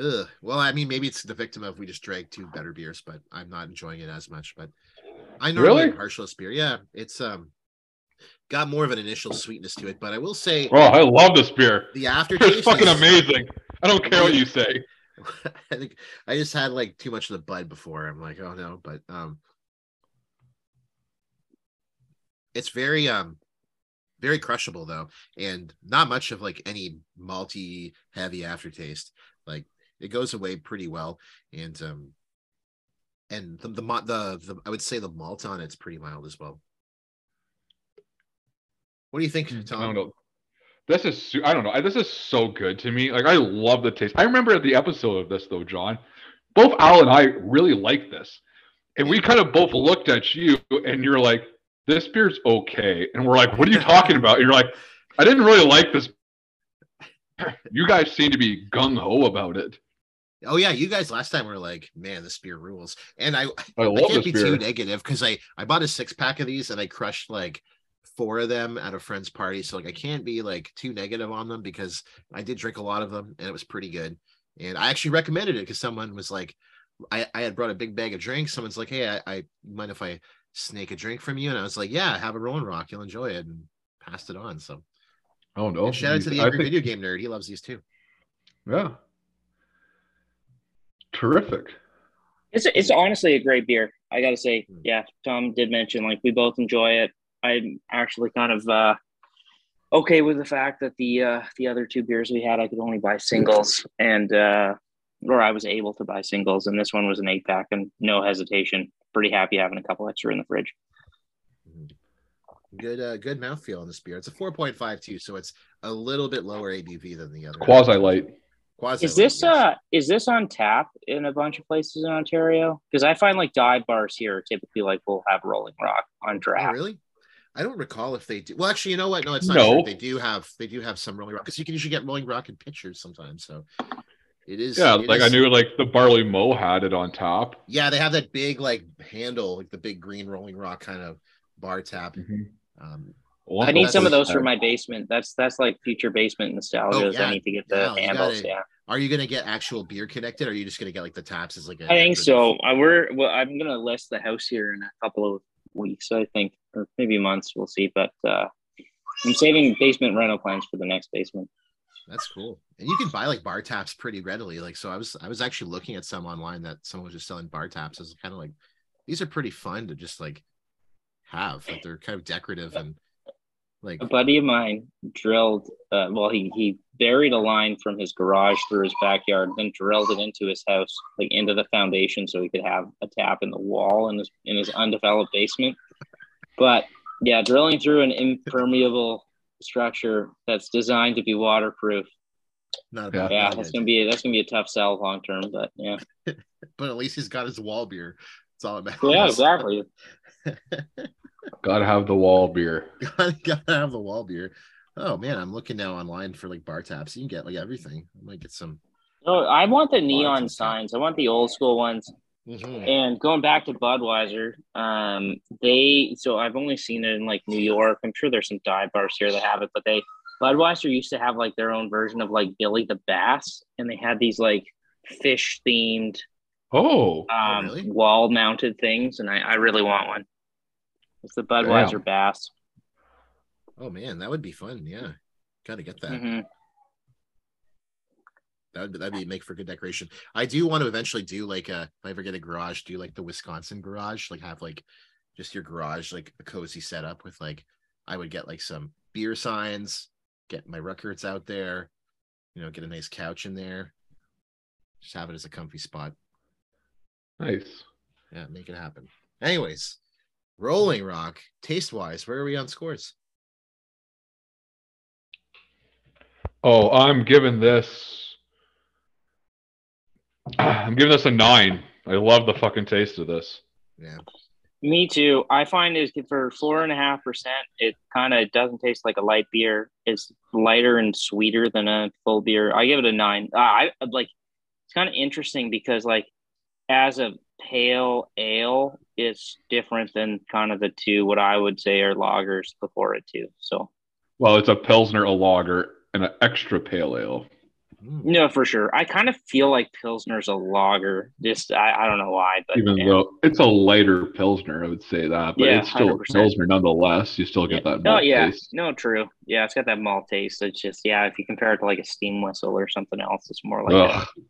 Ugh. Well, I mean, maybe it's the victim of we just drank two better beers, but I'm not enjoying it as much. But I normally Really? like harshless beer. Yeah, it's um got more of an initial sweetness to it. But I will say Oh, I love this beer. the aftertaste It's fucking is- amazing. I don't care what you say. I think I just had like too much of the bud before. I'm like, oh no, but um it's very um very crushable though, and not much of like any malty heavy aftertaste. Like it goes away pretty well, and um and the the the, the I would say the malt on it's pretty mild as well. What do you think, don't Tom? This is su- I don't know. I- This is so good to me. Like I love the taste. I remember the episode of this though, John. Both Al and I really like this, and we kind of both looked at you, and you're like, "This beer's okay," and we're like, "What are you talking about?" And you're like, "I didn't really like this." You guys seem to be gung ho about it. Oh yeah, you guys last time were like, man, this beer rules, and I I I can't be beer. too negative because I I bought a six pack of these and I crushed like four of them at a friend's party. So like I can't be like too negative on them because I did drink a lot of them and it was pretty good. And I actually recommended it because someone was like, I, I had brought a big bag of drinks. Someone's like, hey, I, I mind if I snake a drink from you? And I was like, yeah, have a Rolling Rock, you'll enjoy it, and passed it on. So Oh no! and shout out to the I angry think- video game nerd. He loves these too. Yeah. terrific. It's it's honestly a great beer. I gotta say, Hmm. yeah. Tom did mention like we both enjoy it. I'm actually kind of uh, okay with the fact that the uh, the other two beers we had I could only buy singles, and uh, or I was able to buy singles, and this one was an eight pack, and no hesitation. Pretty happy having a couple extra in the fridge. Good, uh, good mouthfeel on this beer. It's a 4.52, so it's a little bit lower ABV than the other. Quasi light. Quasi. Is this yes. uh is this on tap in a bunch of places in Ontario? Because I find like dive bars here typically like will have Rolling Rock on Oh, draft. really? I don't recall if they do. Well, actually, you know what? No, it's not No. true. They do have they do have some Rolling Rock because you can usually get Rolling Rock in pictures sometimes. So it is. Yeah, it like I knew like the Barley Mow had it on top. Yeah, they have that big like handle, like the big green Rolling Rock kind of bar tap. Um, I need some of those for my basement. That's that's like future basement nostalgia. Oh, yeah. I need to get the Yeah, handles. gotta- yeah, are you gonna get actual beer connected? Or are you just gonna get like the taps as like a I think so. I, we're well. I'm gonna list the house here in a couple of weeks. I think, or maybe months. We'll see. But uh, I'm saving basement rental plans for the next basement. That's cool. And you can buy like bar taps pretty readily. Like so I was I was actually looking at some online that someone was just selling bar taps. I was kind of like, these are pretty fun to just like have. Like they're kind of decorative and like A buddy of mine drilled. Uh, well, he he buried a line from his garage through his backyard, then drilled it into his house, like into the foundation, so he could have a tap in the wall in his in his undeveloped basement. But yeah, drilling through an impermeable structure that's designed to be waterproof. not a Yeah. idea. that's gonna be that's gonna be a tough sell long term. But yeah, but at least he's got his wall beer. That's all it matters. yeah, exactly. Gotta have the wall beer. gotta, gotta have the wall beer. Oh man, I'm looking now online for like bar taps. You can get like everything. I might get some. No, I want the neon signs. I want the old school ones. Mhm. And going back to Budweiser, um, they so I've only seen it in like New York. I'm sure there's some dive bars here that have it, but they Budweiser used to have like their own version of like Billy the Bass, and they had these like fish themed Oh, um, really? wall mounted things, and I, I really want one. It's the Budweiser Damn. Bass. Oh man, that would be fun. Yeah, gotta get that. Mhm. That would that'd be make for good decoration. I do want to eventually do like a if I ever get a garage, do like the Wisconsin garage, like have like just your garage like a cozy setup with like I would get like some beer signs, get my records out there, you know, get a nice couch in there, just have it as a comfy spot. nice. Yeah, make it happen. Anyways, Rolling Rock, taste wise, where are we on scores? Oh, I'm giving this. I'm giving this a nine. I love the fucking taste of this. Yeah, Me too. I find is for four and a half percent, it kind of doesn't taste like a light beer. It's lighter and sweeter than a full beer. I give it a nine. Uh, I like. It's kind of interesting because like, as a pale ale, it's different than kind of the two what I would say are lagers before it too. So Well, it's a pilsner, a lager, and an extra pale ale. Mm. no, for sure. I kind of feel like Pilsner's a lager. Just I, I don't know why, but Even yeah. though it's a lighter pilsner, I would say that, but Yeah, it's still a 100%. pilsner nonetheless. You still get Yeah. that No, malt yeah, taste. no, true. Yeah, it's got that malt taste. It's just yeah, if you compare it to like a steam whistle or something else, it's more like Ugh. a,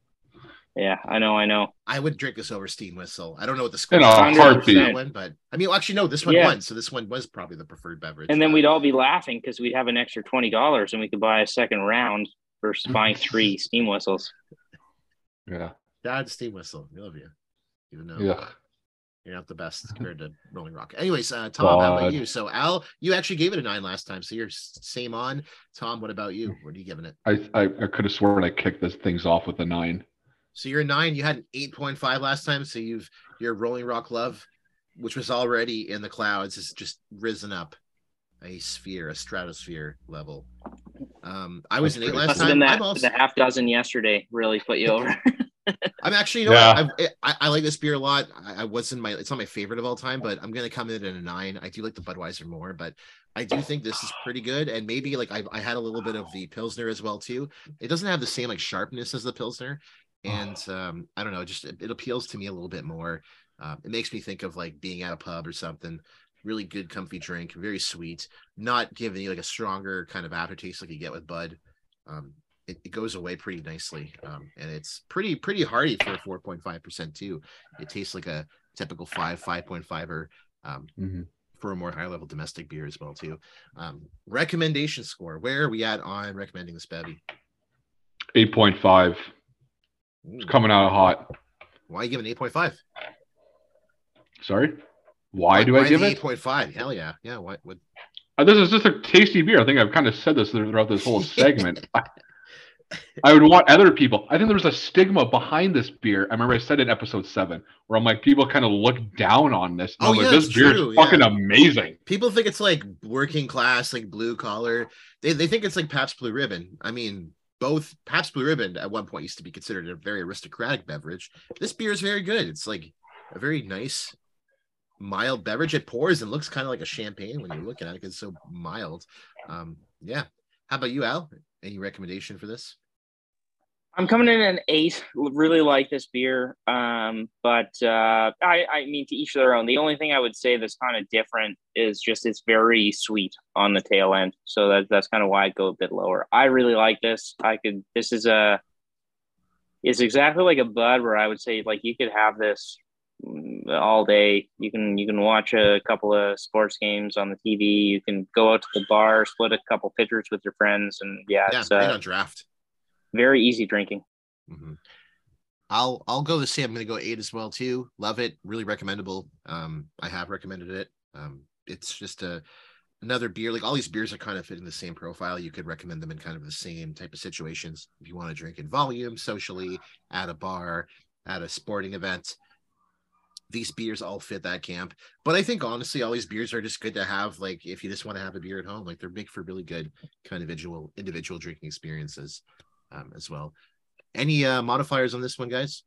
yeah. I know, I know. I would drink this over Steam Whistle. I don't know what the score In a is for that one, but I mean, well, actually, no, this one Yeah. won, so this one was probably the preferred beverage. And then we'd all be laughing because we'd have an extra twenty dollars and we could buy a second round versus buying three steam whistles. Yeah. Dad, Steam Whistle, we love you, even though Yeah. you're not the best compared to Rolling Rock. Anyways, uh, Tom, how about you? So Al, you actually gave it a nine last time, so you're same on. Tom, what about you? What are you giving it? I, I, I could have sworn I kicked this things off with a nine. So you're a nine. You had an eight point five last time. So you've your Rolling Rock love, which was already in the clouds, has just risen up a sphere, a stratosphere level. Um, I was an eight last time. that I'm also, the half dozen yesterday really put you over. I'm actually, you know, Yeah. I, I, I like this beer a lot. I, I wasn't my, it's not my favorite of all time, but I'm gonna come in at a nine. I do like the Budweiser more, but I do think this is pretty good. And maybe like I, I had a little bit of the Pilsner as well too. It doesn't have the same like sharpness as the Pilsner, and um, I don't know, just it, it appeals to me a little bit more. Uh, it makes me think of like being at a pub or something. Really good, comfy drink, very sweet, not giving you like a stronger kind of aftertaste like you get with Bud. Um, it, it goes away pretty nicely, um, and it's pretty pretty hearty for four point five percent too. It tastes like a typical five five point five or um, Mhm. for a more high level domestic beer as well too. Um, recommendation score. Where are we at on recommending this bevy? 8.5. It's coming out hot. Why you giving eight point five? Sorry. Why do I give eight it? point five? Hell yeah, yeah. What? Uh, this is just a tasty beer. I think I've kind of said this throughout this whole segment. I, I would want other people. I think there was a stigma behind this beer. I remember I said in episode seven, where I'm like, people kind of look down on this. Oh, I'm like, yeah, this beer true, is yeah. fucking amazing. People think it's like working class, like blue collar. They they think it's like Pabst Blue Ribbon. I mean, both Pabst Blue Ribbon at one point used to be considered a very aristocratic beverage. This beer is very good. It's like a very nice, mild beverage. It pours and looks kind of like a champagne when you're looking at it. 'cause It's so mild. Um, yeah. How about you, Al? Any recommendation for this? I'm coming in at an eight. Really like this beer, um, but uh, I, I mean, to each their own. The only thing I would say that's kind of different is just it's very sweet on the tail end, so that, that's kind of why I go a bit lower. I really like this. I could. This is a. It's exactly like a bud where I would say like you could have this mm, all day. You can you can watch a couple of sports games on the TV. You can go out to the bar, split a couple pitchers with your friends, and yeah, Yeah, it's uh, on draft. Very easy drinking. Mhm. I'll I'll go the same. I'm gonna go eight as well too. Love it. Really recommendable. Um, I have recommended it. Um, it's just a another beer. Like all these beers are kind of fitting the same profile. You could recommend them in kind of the same type of situations. If you want to drink in volume, socially, at a bar, at a sporting event. These beers all fit that camp. But I think honestly, all these beers are just good to have. Like if you just want to have a beer at home, like they're big for really good kind of individual individual drinking experiences um, as well. Any uh, modifiers on this one, guys?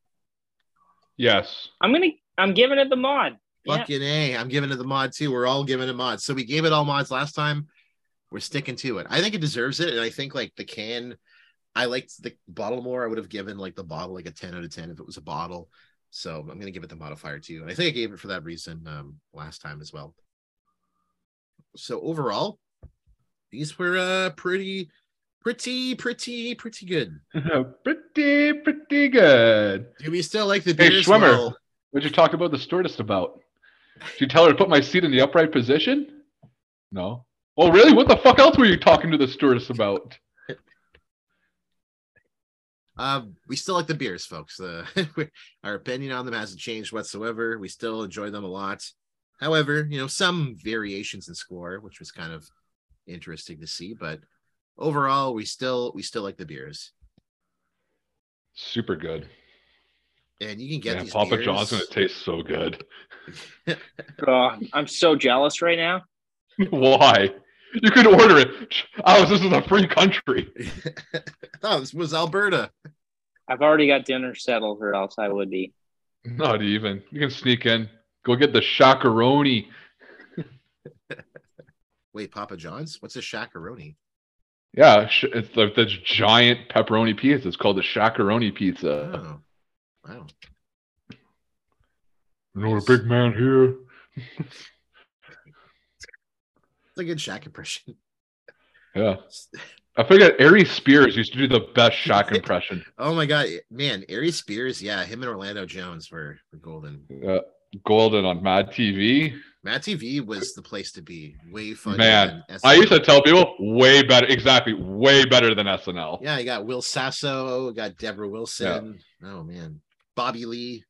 Yes. I'm gonna I'm giving it the mod. Yeah. Fucking A. I'm giving it the mod too. We're all giving it mods. So we gave it all mods last time. We're sticking to it. I think it deserves it. And I think like the can, I liked the bottle more. I would have given like the bottle like a 10 out of 10 if it was a bottle. So I'm gonna give it the modifier too. And I think I gave it for that reason um last time as well. So overall, these were uh pretty, pretty, pretty, pretty good. pretty, pretty good. Do we still like the Hey, beers? Schwimmer. Well, What'd you talk about the stewardess about? Did you tell her to put my seat in the upright position? No. Oh, really? What the fuck else were you talking to the stewardess about? Um, we still like the beers, folks. Uh, our opinion on them hasn't changed whatsoever. We still enjoy them a lot. However, you know, some variations in score, which was kind of interesting to see, but overall, we still we still like the beers. Super good. And you can get Yeah, these Papa beers. John's gonna taste so good. Oh, I'm so jealous right now. Why? You could order it. Alice, this is a free country. oh, this was Alberta. I've already got dinner settled, or else I would be. Not even. You can sneak in. Go get the Shaq-a-Roni. Wait, Papa John's? What's a Shaq-a-Roni? Yeah, it's like this giant pepperoni pizza. It's called the Shaq-a-Roni pizza. Oh, wow. You know, a big man here. It's a good Shaq impression. Yeah. I forget Aries Spears used to do the best Shaq impression. Oh my god, man, Aries Spears, yeah, him and Orlando Jones were, were golden. Uh, Golden on Mad TV. Mad TV was the place to be. Way fun. Man, I used to tell people way better. Exactly, way better than SNL. Yeah, you got Will Sasso, got Debra Wilson. Oh man, Bobby Lee.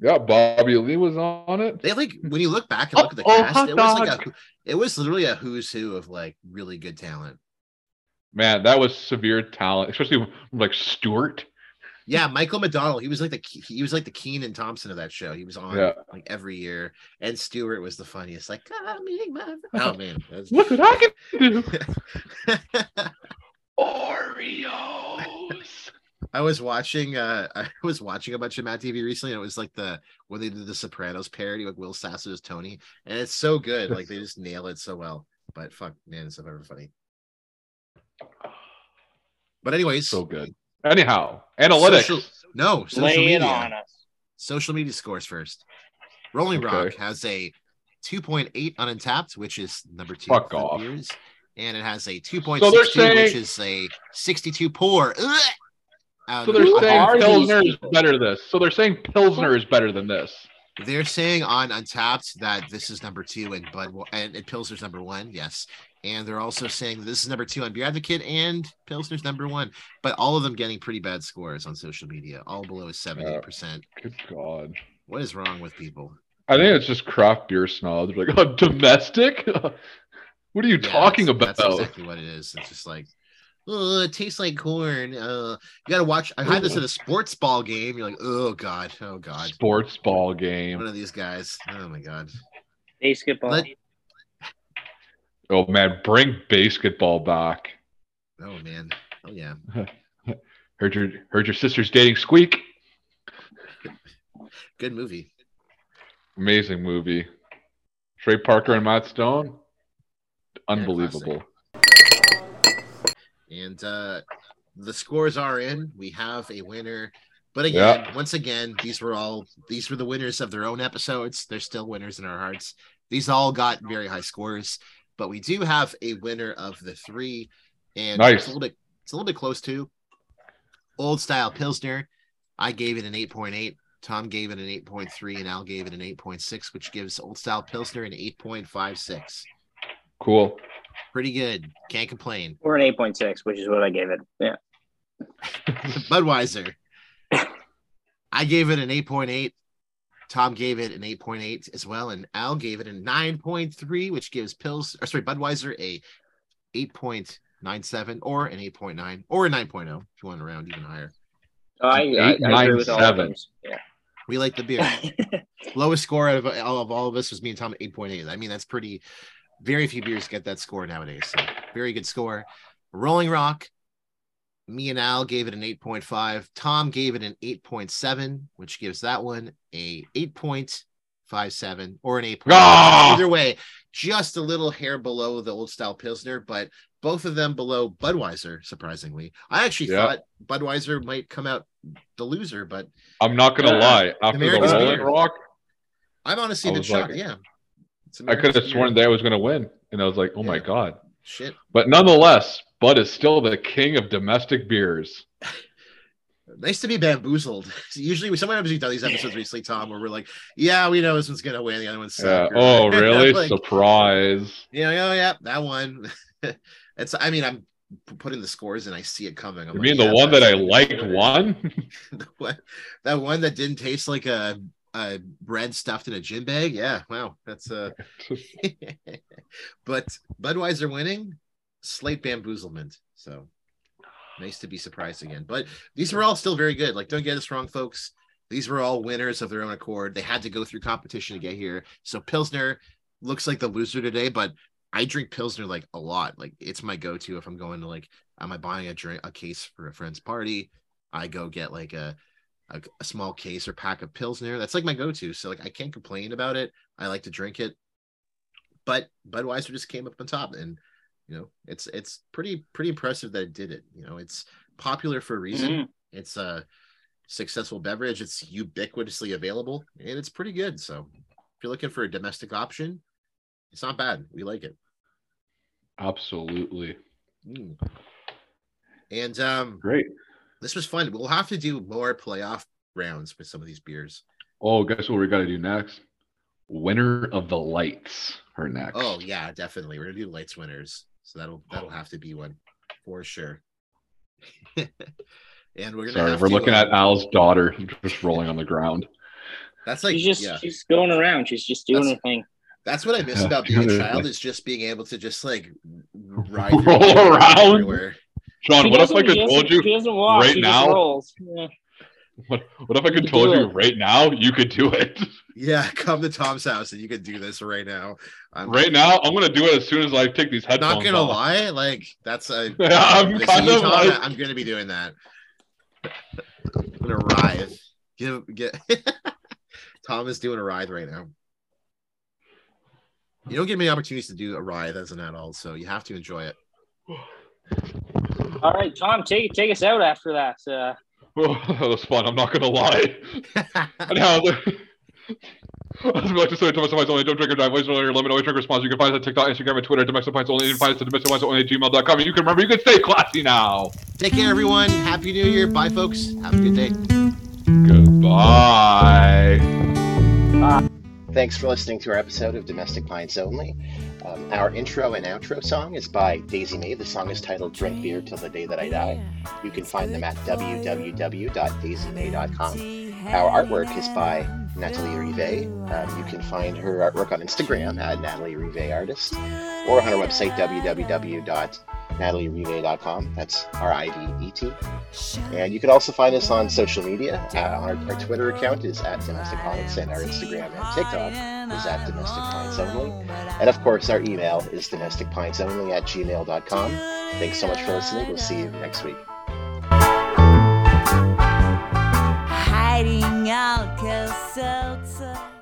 Yeah, Bobby Lee was on it. They like when you look back and look at the Oh, oh, cast, it was like a, it was literally a who's who of like really good talent. Man, that was severe talent, especially like Stuart. Yeah, Michael McDonald. He was like the he was like the Kenan Thompson of that show. He was on Yeah. like every year, and Stuart was the funniest. Like, "Come meeting my-" oh man, that's- Look what I can do. Oreos. I was watching uh I was watching a bunch of Mad TV recently, and it was like the when they did the Sopranos parody with Will Sasso as Tony, and it's so good. Like they just nail it so well. But fuck, man, it's ever funny. But anyways, So good. Anyhow, analytics. Social- no social Lay media. on us. Social media scores first. Rolling Rock has a 2.8 on Untappd, which is number two. Fuck off. beers. and it has a 2.62, So they're which is a 62 pour. Ugh! So they're saying are Pilsner is better than this. So they're saying Pilsner is better than this. They're saying on Untappd that this is number two and Bud and, and Pilsner's number one. Yes, and they're also saying this is number two on Beer Advocate and Pilsner's number one. But all of them getting pretty bad scores on social media, all below a seventy percent. Good God. What is wrong with people? I think it's just craft beer snobs. They're like, oh, domestic? what are you Yeah, talking that's- about? That's exactly what it is. It's just like, oh, it tastes like corn. Uh, you got to watch. I had this at a sports ball game. You're like, oh god, oh god, Sports ball game. one of these guys. Oh my god. Basketball. Let- Oh man, bring basketball back. Oh man. Oh yeah. Heard your heard your sister's dating Squeak. Good movie. Amazing movie. Trey Parker and Matt Stone. Unbelievable. And uh the scores are in. We have a winner. But again, once again, these were all these were the winners of their own episodes. They're still winners in our hearts. These all got very high scores, but we do have a winner of the three. And Nice. it's a little bit it's a little bit close to Old style Pilsner. I gave it an 8.8. Tom gave it an 8.3, and Al gave it an 8.6, which gives Old Style Pilsner an 8.56. Cool. Pretty good. Can't complain. Or an eight point six, which is what I gave it. Yeah. Budweiser. I gave it an 8.8. Tom gave it an 8.8 as well, and Al gave it a 9.3, which gives Pills, or sorry, Budweiser a 8.97 or an 8.9 or a 9.0 if you want to round even higher. Oh, I, I, Eight, I nine, agree with all of seven. them. Yeah. We like the beer. Lowest score out of all of all of us was me and Tom 8.8. I mean, that's pretty very few beers get that score nowadays. So very good score. Rolling Rock. Me and Al gave it an 8.5. Tom gave it an 8.7, which gives that one a 8.57 or an 8. Ah! Either way, just a little hair below the old style Pilsner, but both of them below Budweiser, surprisingly. I actually Yeah. thought Budweiser might come out the loser, but I'm not gonna Yeah. lie. After the Rolling beer. Rock, I'm honestly I been was shocked. like- yeah. I could have sworn they was gonna win, and I was like, oh my god. Shit. But nonetheless, Bud is still the king of domestic beers. Nice to be bamboozled. Usually, we sometimes we've done these episodes recently, Tom, where we're like, "Yeah, we know this one's gonna win, the other one's Yeah. Oh, really? like, Surprise. you know, yeah, yeah, that one. it's. I mean, I'm putting the scores and I see it coming. I'm You like, mean the yeah, one that I liked won? That one that didn't taste like a, a bread stuffed in a gin bag. Yeah, wow, that's uh but Budweiser winning, slight bamboozlement. So nice to be surprised again. But these were all still very good. Like, don't get us wrong, folks. These were all winners of their own accord. They had to go through competition to get here. So Pilsner looks like the loser today, but I drink Pilsner like a lot. Like it's my go-to if I'm going to like, am I buying a drink a case for a friend's party? I go get like a a, a small case or pack of pills Pilsner. That's like my go-to. So like I can't complain about it. I like to drink it. But Budweiser just came up on top and you know it's it's pretty pretty impressive that it did it. You know, it's popular for a reason. Mhm. It's a successful beverage. It's ubiquitously available and it's pretty good. So if you're looking for a domestic option, it's not bad. We like it. Absolutely. Mm. And um, Great. This was fun. We'll have to do more playoff rounds with some of these beers. Oh, guess what we got to do next? Winner of the lights are next. Oh yeah, definitely. We're gonna do lights winners, so that'll that'll have to be one for sure. and we're gonna. Sorry, have we're to, looking uh, at Al's daughter just rolling on the ground. That's like she's just yeah. she's going around. She's just doing That's- her thing. That's what I miss Yeah. about being a child is just being able to just like ride Roll around. everywhere. John, what if I could she told you walk. right now? Yeah. what, what if I could You told you right now you could do it? Yeah, come to Tom's house and you could do this right now. I'm Right now, I'm gonna do it as soon as I take these headphones not gonna off. lie, like that's a Yeah, I'm kind of like, I'm gonna be doing that. I'm gonna writhe. Give get Tom is doing a writhe right now. You don't get many opportunities to do a writhe as an adult, so you have to enjoy it. All right, Tom, take take us out after that. Uh, oh, that was fun. I'm not gonna lie. Anyhow, As we like to say, domestic pints only. Don't drink or drive. Always your limit. Always drink responsibly. You can find us on TikTok, Instagram, and Twitter. Domestic pints only. You can find us at domestic pints only at gmail.com. And you can remember, you can stay classy now. Take care, everyone. Happy New Year. Bye, folks. Have a good day. Goodbye. Thanks for listening to our episode of Domestic Pints Only. Um, our intro and outro song is by Daisy May. The song is titled Drink Beer Till the Day That I Die. You can find them at www.daisymay.com. Our artwork is by Natalie Rivet. Um, you can find her artwork on Instagram at Natalie Rivet Artist or on our website www.natalierivet.com. That's R I V E T. And you can also find us on social media. Uh, our, our Twitter account is at Domestic Pints, and our Instagram and TikTok is at Domestic Pints Only. And of course, our email is domesticpintsonly at gmail.com. Thanks so much for listening. We'll see you next week. Hiding Seltzer.